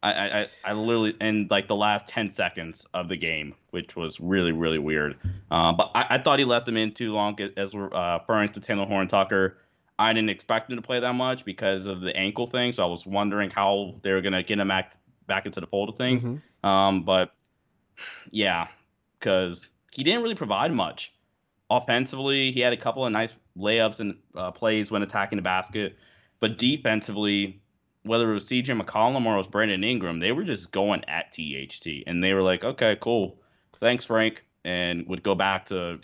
I, I, I literally in like the last ten seconds of the game, which was really really weird. Uh, but I, I, thought he left him in too long as we're uh, referring to Talen Horn Tucker. I didn't expect him to play that much because of the ankle thing, so I was wondering how they were gonna get him back back into the fold of things. Mm-hmm. Um, but yeah, because he didn't really provide much offensively. He had a couple of nice layups and uh, plays when attacking the basket, but defensively whether it was CJ McCollum or it was Brandon Ingram, they were just going at THT, and they were like, "Okay, cool, thanks, Frank," and would go back to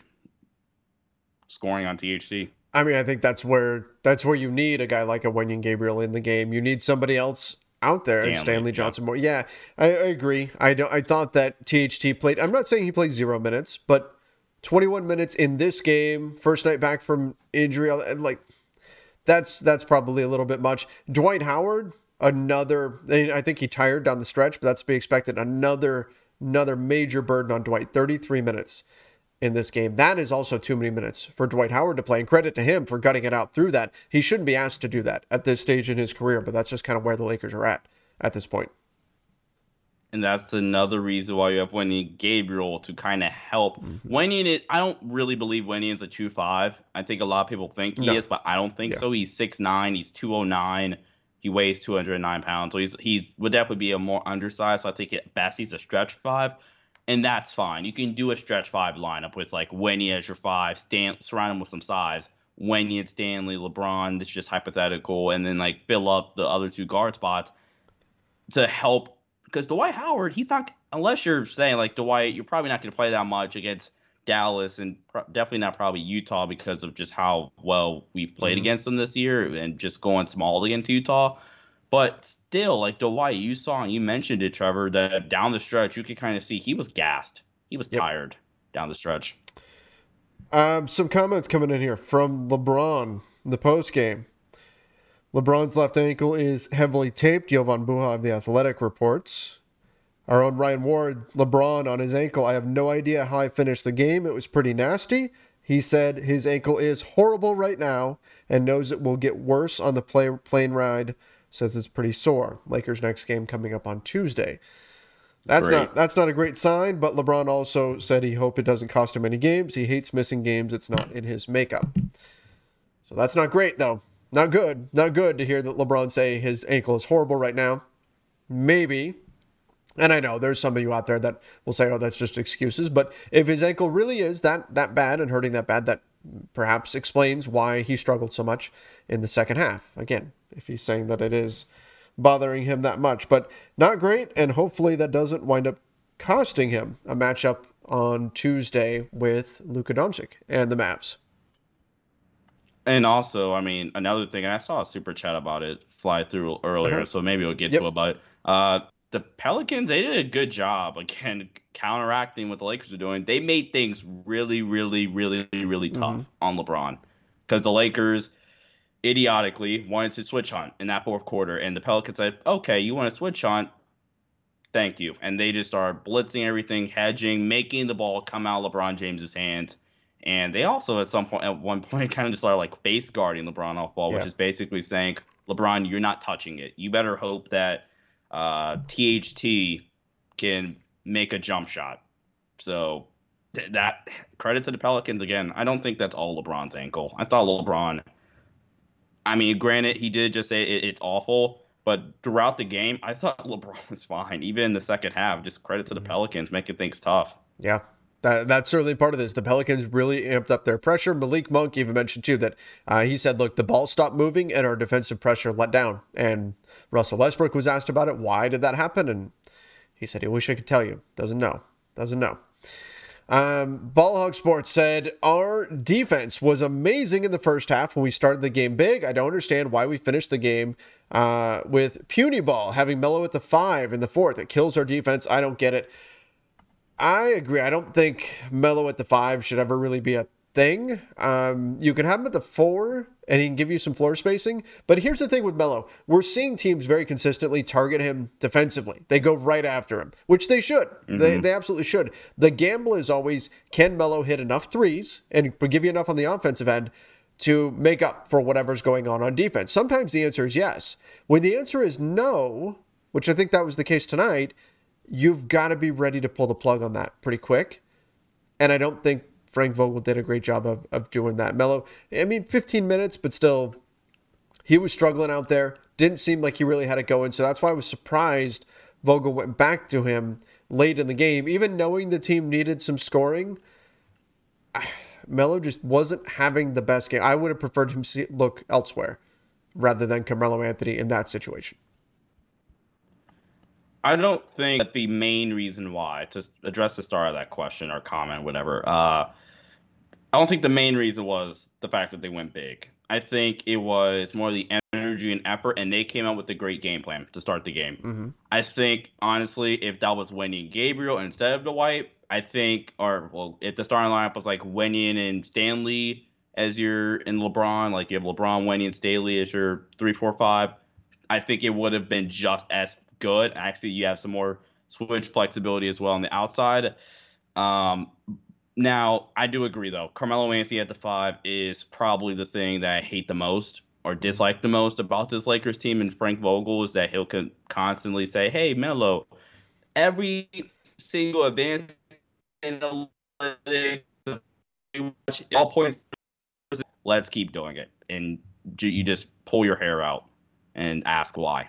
scoring on THT. I mean, I think that's where that's where you need a guy like a Wenyen Gabriel in the game. You need somebody else out there, Stanley, Stanley Johnson more. Yeah, I, I, agree. I don't. I thought that THT played. I'm not saying he played zero minutes, but 21 minutes in this game, first night back from injury, like that's that's probably a little bit much. Dwight Howard, another. I think he tired down the stretch, but that's to be expected. Another another major burden on Dwight. 33 minutes in this game. That is also too many minutes for Dwight Howard to play. And credit to him for gutting it out through that. He shouldn't be asked to do that at this stage in his career, but that's just kind of where the Lakers are at at this point. And that's another reason why you have Wenyen Gabriel to kind of help. Mm-hmm. Wenyen, I don't really believe Wenyen's a 2 5. I think a lot of people think he no. is, but I don't think yeah. so. He's 6'9, he's 209. He weighs 209 pounds. So he's he would definitely be a more undersized. So I think at best he's a stretch five and that's fine. You can do a stretch five lineup with like Wenyen as your five, Stan surround him with some size. Wenyen, Stanley, LeBron. That's just hypothetical, and then like fill up the other two guard spots to help because Dwight Howard, he's not unless you're saying like Dwight, you're probably not going to play that much against Dallas and pro- definitely not probably Utah because of just how well we've played mm-hmm. against them this year and just going small against Utah. But still, like Dwight, you saw and you mentioned it, Trevor, that down the stretch, you could kind of see he was gassed. He was yep. tired down the stretch. Um, some comments coming in here from LeBron in the post game. LeBron's left ankle is heavily taped. Jovan Buha of The Athletic reports. Our own Ryan Ward, LeBron on his ankle. I have no idea how I finished the game. It was pretty nasty. He said his ankle is horrible right now and knows it will get worse on the play, plane ride says it's pretty sore. Lakers next game coming up on Tuesday. That's great. not that's not a great sign, but LeBron also said he hope it doesn't cost him any games. He hates missing games. It's not in his makeup. So that's not great though. Not good. Not good to hear that LeBron say his ankle is horrible right now. Maybe. And I know there's some of you out there that will say, "Oh, that's just excuses." But if his ankle really is that that bad and hurting that bad, that perhaps explains why he struggled so much in the second half. Again, if he's saying that it is bothering him that much, but not great. And hopefully that doesn't wind up costing him a matchup on Tuesday with Luka Doncic and the Mavs. And also, I mean, another thing, I saw a super chat about it fly through earlier, uh-huh. so maybe we'll get yep. to it. But uh, the Pelicans, they did a good job again counteracting what the Lakers are doing. They made things really, really, really, really tough mm-hmm. on LeBron because the Lakers idiotically wanted to switch hunt in that fourth quarter, and the Pelicans said, "Okay, you want to switch hunt? Thank you." And they just started blitzing everything, hedging, making the ball come out of LeBron James's hands. And they also, at some point, at one [laughs] point, kind of just started like face guarding LeBron off ball, yeah. which is basically saying, "LeBron, you're not touching it. You better hope that uh, THT can make a jump shot." So that credit to the Pelicans again. I don't think that's all LeBron's ankle. I thought LeBron I mean, granted, he did just say it, it's awful, but throughout the game, I thought [laughs] LeBron was fine. Even in the second half, just credit to the mm-hmm. Pelicans making things tough. Yeah, that, that's certainly part of this. The Pelicans really amped up their pressure. Malik Monk even mentioned too that uh, he said, "Look, the ball stopped moving and our defensive pressure let down." And Russell Westbrook was asked about it. Why did that happen? And he said he wish I could tell you. Doesn't know. Doesn't know. Um, Ballhog Sports said our defense was amazing in the first half when we started the game big. I don't understand why we finished the game uh, with puny ball having Melo at the five in the fourth. It kills our defense. I don't get it. I agree. I don't think Melo at the five should ever really be a thing. Um, you can have him at the four and he can give you some floor spacing. But here's the thing with Melo we're seeing teams very consistently target him defensively. They go right after him, which they should. Mm-hmm. They, they absolutely should. The gamble is always can Melo hit enough threes and give you enough on the offensive end to make up for whatever's going on on defense? Sometimes the answer is yes. When the answer is no, which I think that was the case tonight, you've got to be ready to pull the plug on that pretty quick. And I don't think Frank Vogel did a great job of, of doing that. Melo, I mean, 15 minutes, but still, he was struggling out there. Didn't seem like he really had it going. So that's why I was surprised Vogel went back to him late in the game, even knowing the team needed some scoring. [sighs] Melo just wasn't having the best game. I would have preferred him see, look elsewhere rather than Carmelo Anthony in that situation. I don't think that the main reason why to address the start of that question or comment, whatever. Uh, I don't think the main reason was the fact that they went big. I think it was more the energy and effort, and they came out with a great game plan to start the game. Mm-hmm. I think, honestly, if that was Wenyen Gabriel instead of the White, I think, or well, if the starting lineup was like Wenyen and Stanley as your in LeBron, like you have LeBron, Wenyen, and Stanley as your three, four, five, I think it would have been just as good. Actually, you have some more switch flexibility as well on the outside. Um, now, I do agree though. Carmelo Anthony at the five is probably the thing that I hate the most or dislike the most about this Lakers team and Frank Vogel is that he'll con- constantly say, "Hey, Melo, every single advance in the all points, let's keep doing it." And you just pull your hair out and ask why.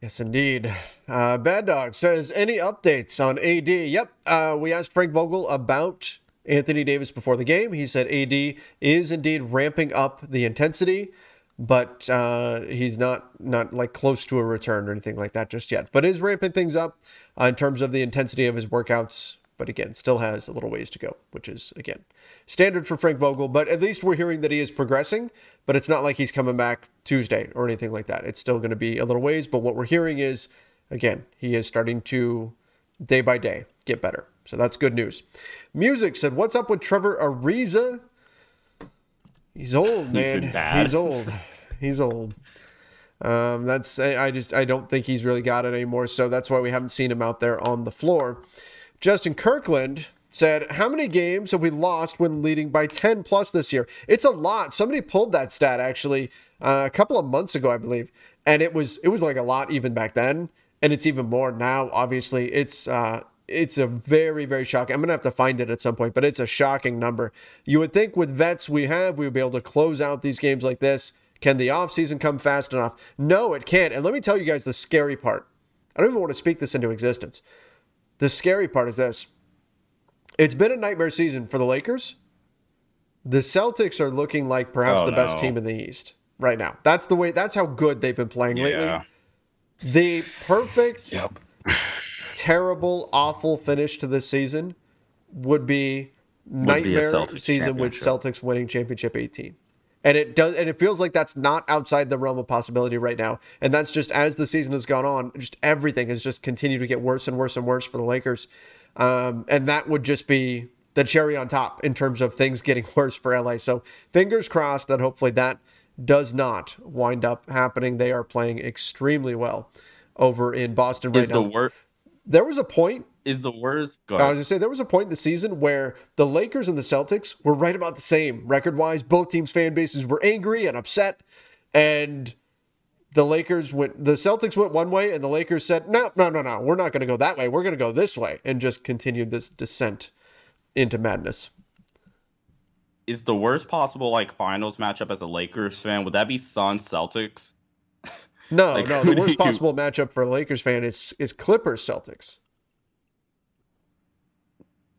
Yes, indeed. Uh, Bad Dog says, any updates on AD? Yep. Uh, we asked Frank Vogel about Anthony Davis before the game. He said AD is indeed ramping up the intensity, but uh, he's not not like close to a return or anything like that just yet. But is ramping things up uh, in terms of the intensity of his workouts. But again, still has a little ways to go, which is again standard for Frank Vogel. But at least we're hearing that he is progressing. But it's not like he's coming back Tuesday or anything like that. It's still going to be a little ways. But what we're hearing is, again, he is starting to day by day get better. So that's good news. Music said, "What's up with Trevor Ariza? He's old, man. He's old. He's old." Um, that's I just I don't think he's really got it anymore. So that's why we haven't seen him out there on the floor. Justin Kirkland said, "How many games have we lost when leading by 10 plus this year? It's a lot. Somebody pulled that stat actually uh, a couple of months ago, I believe, and it was it was like a lot even back then, and it's even more now. Obviously, it's uh, it's a very very shocking. I'm gonna have to find it at some point, but it's a shocking number. You would think with vets we have, we would be able to close out these games like this. Can the offseason come fast enough? No, it can't. And let me tell you guys the scary part. I don't even want to speak this into existence. The scary part is this it's been a nightmare season for the Lakers. The Celtics are looking like perhaps Oh, the best team in the East right now. That's the way, that's how good they've been playing lately. Yeah. The perfect, [laughs] terrible, awful finish to this season would be nightmare Celtics season with. Celtics winning championship 18. And it does and it feels like that's not outside the realm of possibility right now. And that's just as the season has gone on, just everything has just continued to get worse and worse and worse for the Lakers. Um, and that would just be the cherry on top in terms of things getting [laughs] worse for LA. So fingers crossed that hopefully that does not wind up happening. They are playing extremely well over in Boston right Is the now. worst there was a point is the worst I was gonna say there was a point in the season where the Lakers and the Celtics were right about the same record wise. Both teams' fan bases were angry and upset, and the Lakers went. The Celtics went one way, and the Lakers said, "No, no, no, no. We're not going to go that way. We're going to go this way," and just continued this descent into madness. is the worst possible like finals matchup as a Lakers fan? Would that be Suns Celtics? No, [laughs] Like, no. The worst possible matchup for a Lakers fan is is Clippers Celtics.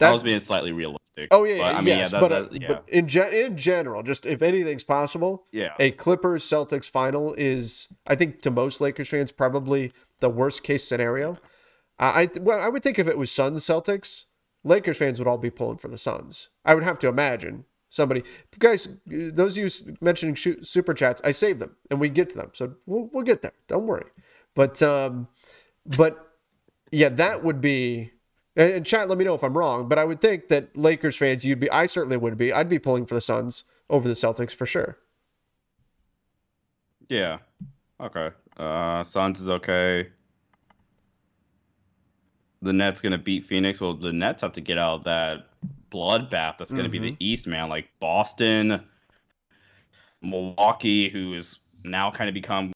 I was being slightly realistic. Oh yeah, but, yeah, I mean, yes, yeah, that, but, uh, that- yeah, but in gen- in general, just if anything's possible, yeah. a Clippers Celtics final is, I think, to most Lakers fans, probably the worst case scenario. Uh, I well, I would think if it was Suns Celtics, Lakers fans would all be pulling for the Suns. I would have to imagine somebody, guys, those of you mentioning sh- super chats, I save them and we get to them, so we'll we'll get there. Don't worry. But um, but yeah, that would be. And and chat, let me know if I'm wrong, but I would think that Lakers fans, you'd be. I certainly would be. I'd be pulling for the Suns over the Celtics for sure. Yeah. Okay. Uh Suns is okay. The Nets gonna beat Phoenix. Well, the Nets have to get out of that bloodbath that's gonna be the East, man. Like Boston, Milwaukee, who is now kind of become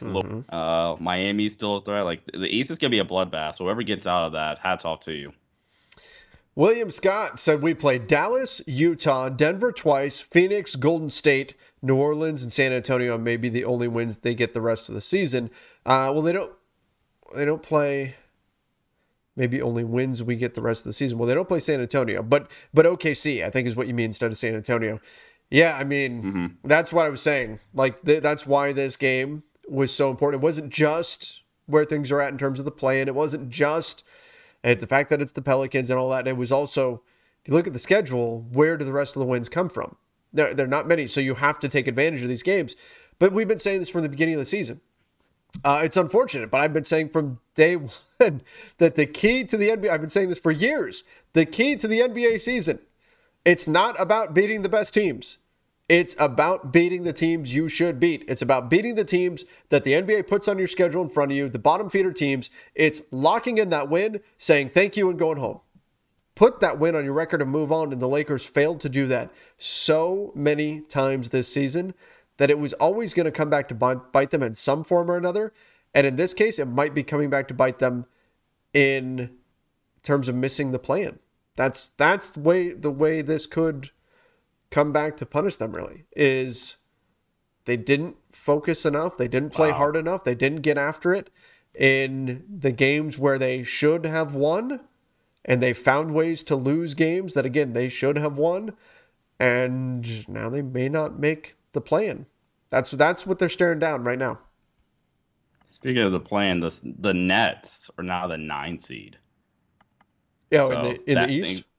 Mhm. uh Miami's still a threat. Like the East is gonna be a bloodbath. So whoever gets out of that, hats off to you. William Scott said we played Dallas, Utah, Denver twice, Phoenix, Golden State, New Orleans, and San Antonio. May be the only wins they get the rest of the season. Uh, well, they don't. They don't play. Maybe only wins we get the rest of the season. Well, they don't play San Antonio, but but OKC I think is what you mean instead of San Antonio. Yeah, I mean that's what I was saying. Like th- that's why this game was so important. It wasn't just where things are at in terms of the play, and it wasn't just the fact that it's the Pelicans and all that. And it was also, if you look at the schedule, where do the rest of the wins come from? There, there are not many, so you have to take advantage of these games. But we've been saying this from the beginning of the season. Uh, it's unfortunate, but I've been saying from day [laughs] one that the key to the NBA, I've been saying this for years, the key to the NBA season, it's not about beating the best teams. It's about beating the teams you should beat. It's about beating the teams that the NBA puts on your schedule in front of you, the bottom feeder teams. It's locking in that win, saying thank you, and going home. Put that win on your record and move on. And the Lakers failed to do that so many times this season that it was always going to come back to bite them in some form or another. And in this case, it might be coming back to bite them in terms of missing the play in. That's that's the way the way this could come back to punish them really is they didn't focus enough, they didn't play wow. hard enough, they didn't get after it in the games where they should have won and they found ways to lose games that again they should have won and now they may not make the play in. That's that's what they're staring down right now. Speaking of the play in, the the Nets are now the nine seed. Yeah, so in the in the East. Things,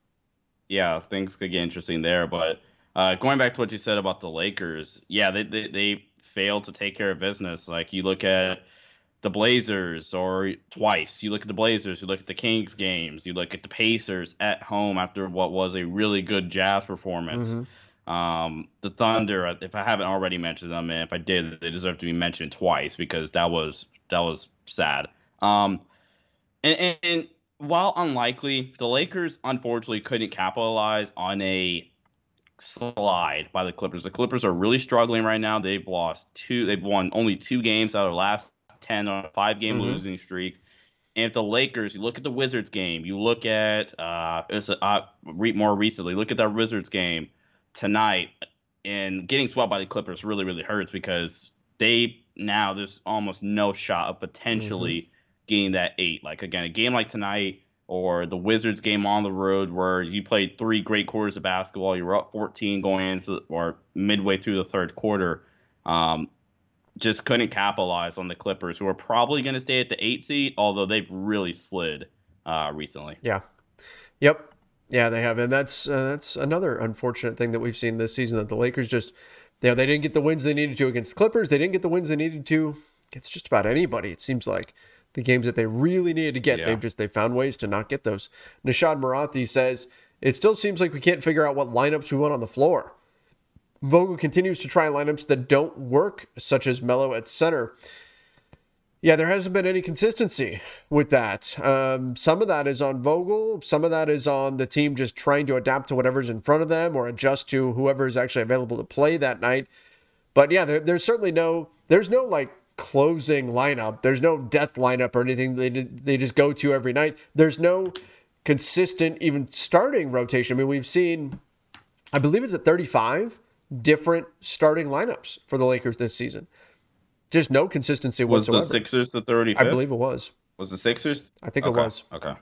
yeah, things could get interesting there. But uh, going back to what you said about the Lakers, yeah, they, they they failed to take care of business. Like you look at the Blazers, or twice you look at the Blazers, you look at the Kings games, you look at the Pacers at home after what was a really good Jazz performance. Mm-hmm. Um, the Thunder, if I haven't already mentioned them, and if I did, they deserve to be mentioned twice because that was that was sad. Um, and, and, and while unlikely, the Lakers unfortunately couldn't capitalize on a slide by the Clippers. The Clippers are really struggling right now. They've lost two. They've won only two games out of the last ten on a five game mm-hmm. losing streak. And if the Lakers, you look at the Wizards game, you look at uh, it's a, uh, re- more recently, look at that Wizards game tonight and getting swept by the Clippers really, really hurts because they now there's almost no shot of potentially mm-hmm. getting that eight. Like again, a game like tonight or the Wizards game on the road where you played three great quarters of basketball, you were up 14 going into or midway through the third quarter. Um, just couldn't capitalize on the Clippers, who are probably going to stay at the eight seed, although they've really slid uh, recently. Yeah. Yep. Yeah, they have, and that's uh, that's another unfortunate thing that we've seen this season that the Lakers just, you know, they didn't get the wins they needed to against the Clippers. They didn't get the wins they needed to against just about anybody. It seems like the games that they really needed to get, yeah. they've just they found ways to not get those. Nishad Marathi says it still seems like we can't figure out what lineups we want on the floor. Vogel continues to try lineups that don't work, such as Melo at center. Yeah, there hasn't been any consistency with that. Um, some of that is on Vogel. Some of that is on the team just trying to adapt to whatever's in front of them or adjust to whoever is actually available to play that night. But yeah, there, there's certainly no, there's no like closing lineup. There's no death lineup or anything they they just go to every night. There's no consistent even starting rotation. I mean, we've seen, I believe it's at 35 different starting lineups for the Lakers this season. Just no consistency was whatsoever. Was the Sixers the 35th? I believe it was. Was the Sixers? I think okay. it was. Okay.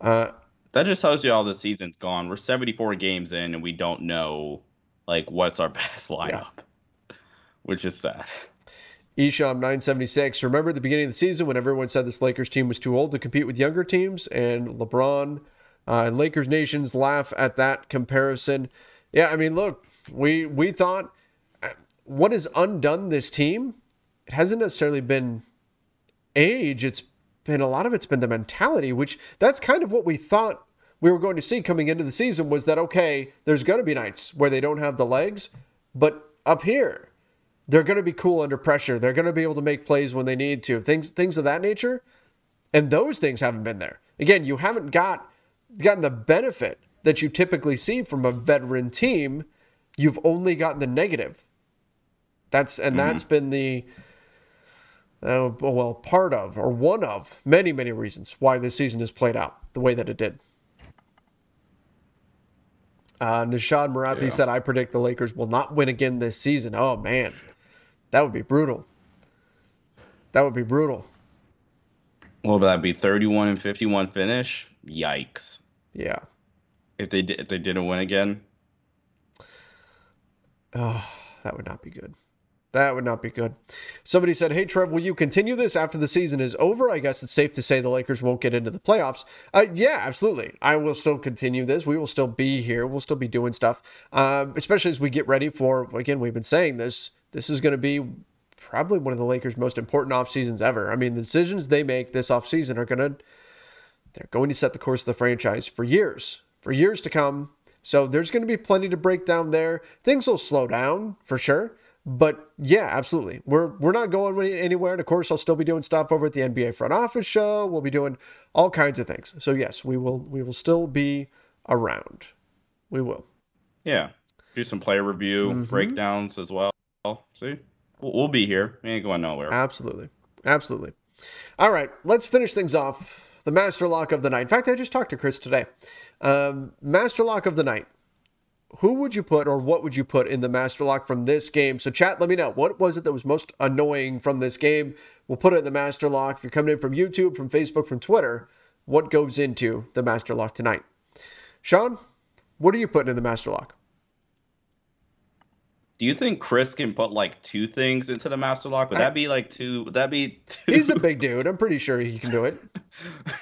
Uh, that just tells you all the season's gone. We're 74 games in and we don't know like what's our [laughs] best lineup, yeah. which is sad. Esham 976. Remember at the beginning of the season when everyone said this Lakers team was too old to compete with younger teams, and LeBron uh, and Lakers nations laugh at that comparison. Yeah, I mean, look, we we thought what has undone this team, it hasn't necessarily been age. It's been a lot of it's been the mentality, which that's kind of what we thought we were going to see coming into the season was that okay, there's going to be nights where they don't have the legs, but up here, they're going to be cool under pressure. They're going to be able to make plays when they need to. Things things of that nature. And those things haven't been there. Again, you haven't got gotten the benefit that you typically see from a veteran team. You've only gotten the negative. That's and mm-hmm. that's been the uh, well part of or one of many many reasons why this season has played out the way that it did. Uh, Nishad Marathi yeah. said, "I predict the Lakers will not win again this season." Oh man, that would be brutal. That would be brutal. What would that be? Thirty-one and fifty-one finish. Yikes. Yeah. If they did, if they didn't win again. Oh, that would not be good. That would not be good. Somebody said, Hey, Trev, will you continue this after the season is over? I guess it's safe to say the Lakers won't get into the playoffs. Uh, yeah, absolutely. I will still continue this. We will still be here. We'll still be doing stuff, um, especially as we get ready for, again, we've been saying this. This is going to be probably one of the Lakers' most important off seasons ever. I mean, the decisions they make this off season are going to, they're going to set the course of the franchise for years, for years to come. So there's going to be plenty to break down there. Things will slow down for sure. But yeah, absolutely. We're we're not going anywhere. And of course, I'll still be doing stuff over at the NBA front office show. We'll be doing all kinds of things. So yes, we will we will still be around. We will. Yeah. Do some player review mm-hmm. breakdowns as well. Oh, see? We'll, we'll be here. We ain't going nowhere. Absolutely. Absolutely. All right, let's finish things off. The master lock of the night. In fact, I just talked to Chris today. Um, master lock of the night who would you put or what would you put in the master lock from this game? So, chat, let me know. What was it that was most annoying from this game? We'll put it in the master lock. If you're coming in from YouTube, from Facebook, from Twitter, what goes into the master lock tonight? Sean, what are you putting in the master lock? Do you think Chris can put like two things into the master lock? Would that be like two? Would that be two? He's a big dude. I'm pretty sure he can do it. [laughs]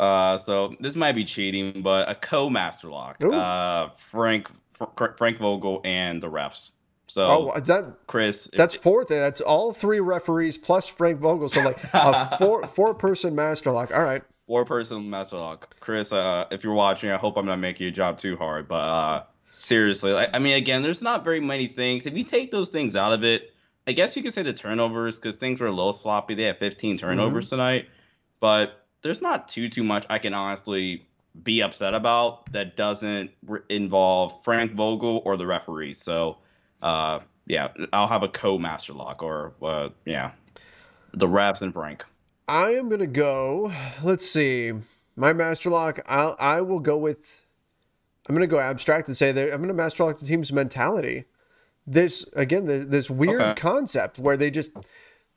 Uh, so this might be cheating, but a co-master lock. Uh, Frank Fr- Frank Vogel and the refs. So oh, is that Chris? That's if, fourth. That's all three referees plus Frank Vogel. So like a [laughs] four four person master lock. All right. Four person master lock. Chris, uh, if you're watching, I hope I'm not making your job too hard, but uh, seriously, like, I mean, again, there's not very many things. If you take those things out of it, I guess you could say the turnovers because things were a little sloppy. They had 15 turnovers mm-hmm. tonight, but there's not too too much I can honestly be upset about that doesn't re- involve Frank Vogel or the referees. So, uh, yeah, I'll have a co-master lock or uh, yeah, the refs and Frank. I am gonna go. Let's see, my master lock. I'll I will go with. I'm gonna go abstract and say that I'm gonna master lock the team's mentality. This again, this, this weird okay. concept where they just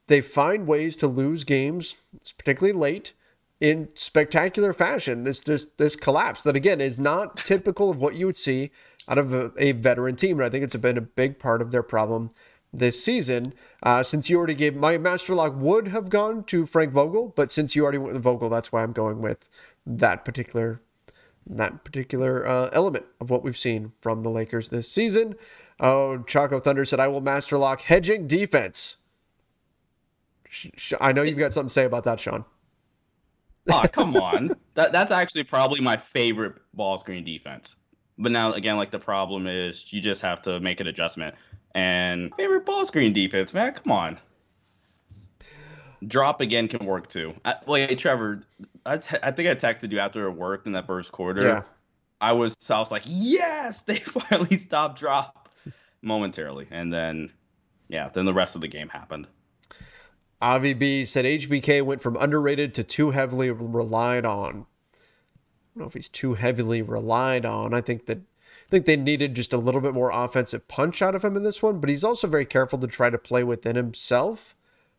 they find ways to lose games, particularly late in spectacular fashion. This this this collapse that again is not typical of what you would see out of a, a veteran team, and I think it's been a big part of their problem this season. Uh, since you already gave my master lock would have gone to Frank Vogel, but since you already went with Vogel, that's why I'm going with that particular that particular uh, element of what we've seen from the Lakers this season. Oh, Choco Thunder said, "I will master lock hedging defense." I know you've got something to say about that, Sean oh, come on. [laughs] That that's actually probably my favorite ball screen defense. But now again, like the problem is you just have to make an adjustment. And favorite ball screen defense, man, come on. Drop again can work too. I, wait, Trevor, I think I texted you after it worked in that first quarter. Yeah. I was I was like, yes, [laughs] they finally stopped drop momentarily, and then yeah, then the rest of the game happened. Avi B said HBK went from underrated to too heavily relied on. I don't know if he's too heavily relied on. I think that I think they needed just a little bit more offensive punch out of him in this one, but he's also very careful to try to play within himself.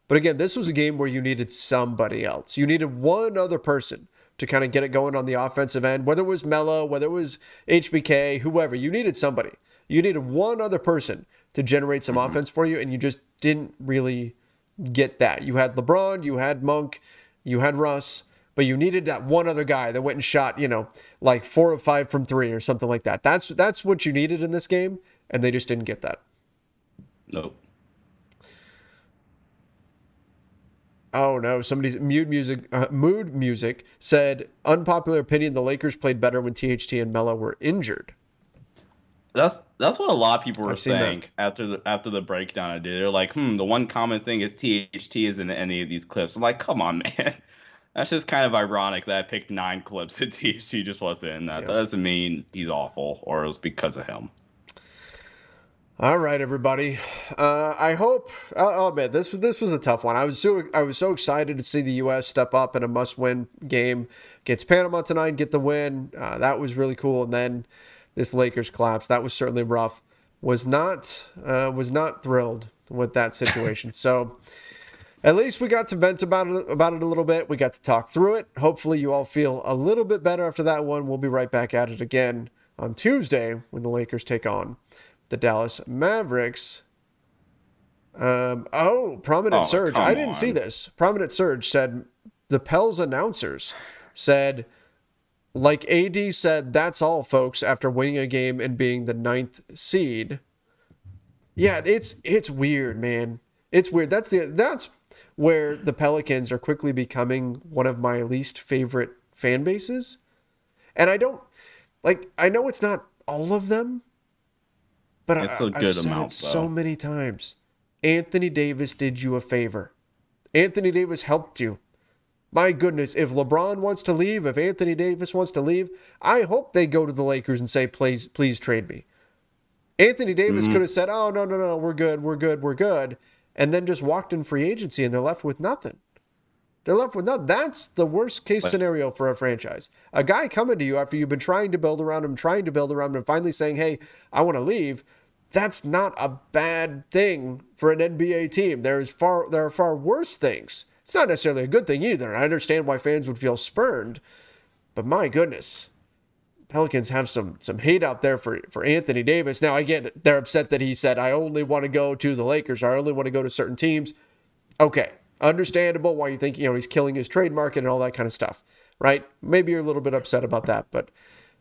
But again, this was a game where you needed somebody else. You needed one other person to kind of get it going on the offensive end, whether it was Melo, whether it was HBK, whoever. You needed somebody. You needed one other person to generate some mm-hmm. offense for you, and you just didn't really get that. You had LeBron, you had Monk, you had Russ, but you needed that one other guy that went and shot, you know, like four or five from three or something like that. That's that's what you needed in this game, and they just didn't get that. Nope. Oh no! Somebody's mood music. Uh, mood music said unpopular opinion. The Lakers played better when THT and Melo were injured. That's that's what a lot of people were saying after the after the breakdown I did. They're like, hmm, the one common thing is THT isn't in any of these clips. I'm like, come on, [laughs] man. That's just kind of ironic that I picked nine clips that THT just wasn't in that. Yeah. That doesn't mean he's awful or it was because of him. All right, everybody. Uh, I hope. I'll admit this. This was a tough one. I was so I was so excited to see the U.S. step up in a must-win game against Panama tonight, get the win. Uh, that was really cool. And then this Lakers collapse. That was certainly rough. Was not uh, was not thrilled with that situation. [laughs] so at least we got to vent about it about it a little bit. We got to talk through it. Hopefully you all feel a little bit better after that one. We'll be right back at it again on Tuesday when the Lakers take on the Dallas Mavericks. Um, oh, Prominent Oh, Surge. I didn't see this. Prominent Surge said the Pels announcers said, like AD said, that's all, folks, after winning a game and being the ninth seed. Yeah, it's it's weird, man. It's weird. That's the that's where the Pelicans are quickly becoming one of my least favorite fan bases. And I don't like I know it's not all of them, but It's I, a I've good said amount, it so many times. Anthony Davis did you a favor. Anthony Davis helped you. My goodness, if LeBron wants to leave, if Anthony Davis wants to leave, I hope they go to the Lakers and say, please, please trade me. Anthony Davis mm-hmm. could have said, oh, no, no, no, we're good, we're good, we're good, and then just walked in free agency and they're left with nothing. They're left with nothing. That's the worst case scenario for a franchise. A guy coming to you after you've been trying to build around him, trying to build around him, and finally saying, hey, I want to leave. That's not a bad thing for an NBA team. There's far there are far worse things. It's not necessarily a good thing either. I understand why fans would feel spurned, but my goodness, Pelicans have some some hate out there for for Anthony Davis. Now I get they're upset that he said I only want to go to the Lakers. Or I only want to go to certain teams. Okay, understandable why you think you know he's killing his trade market and all that kind of stuff, right? Maybe you're a little bit upset about that, but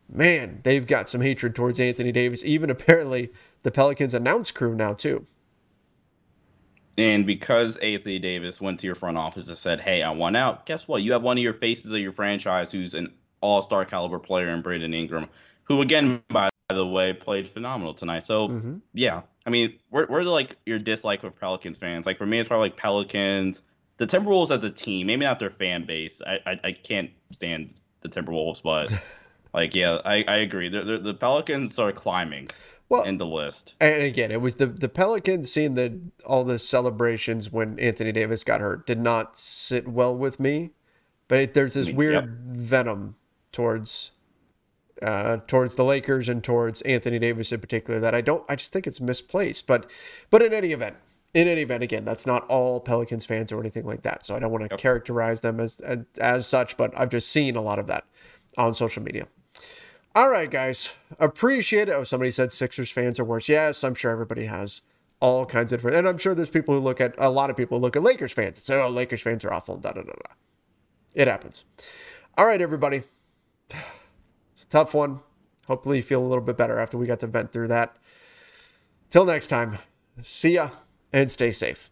man, they've got some hatred towards Anthony Davis. Even apparently the Pelicans announce crew now too. And because Anthony Davis went to your front office and said, "Hey, I want out," guess what? You have one of your faces of your franchise who's an all-star caliber player in Brandon Ingram, who again, by the way, played phenomenal tonight. So mm-hmm. yeah, I mean, we're we're like your dislike with Pelicans fans. Like for me, it's probably like Pelicans, the Timberwolves as a team, maybe not their fan base. I I, I can't stand the Timberwolves, but [laughs] like yeah, I, I agree. The, the the Pelicans are climbing Well, in the list. And again, it was the the Pelicans seeing the all the celebrations when Anthony Davis got hurt did not sit well with me. But it, there's this Me- weird yep. venom towards uh, towards the Lakers and towards Anthony Davis in particular that I don't. I just think it's misplaced. But but in any event, in any event, again, that's not all Pelicans fans or anything like that. So I don't want to characterize them as, as as such. But I've just seen a lot of that on social media. All right, guys. Appreciate it. Oh, somebody said Sixers fans are worse. Yes, I'm sure everybody has all kinds of different. And I'm sure there's people who look at a lot of people look at Lakers fans and say, "Oh, Lakers fans are awful." Da da da da. It happens. All right, everybody. Tough one. Hopefully, you feel a little bit better after we got to vent through that. Till next time. See ya and stay safe.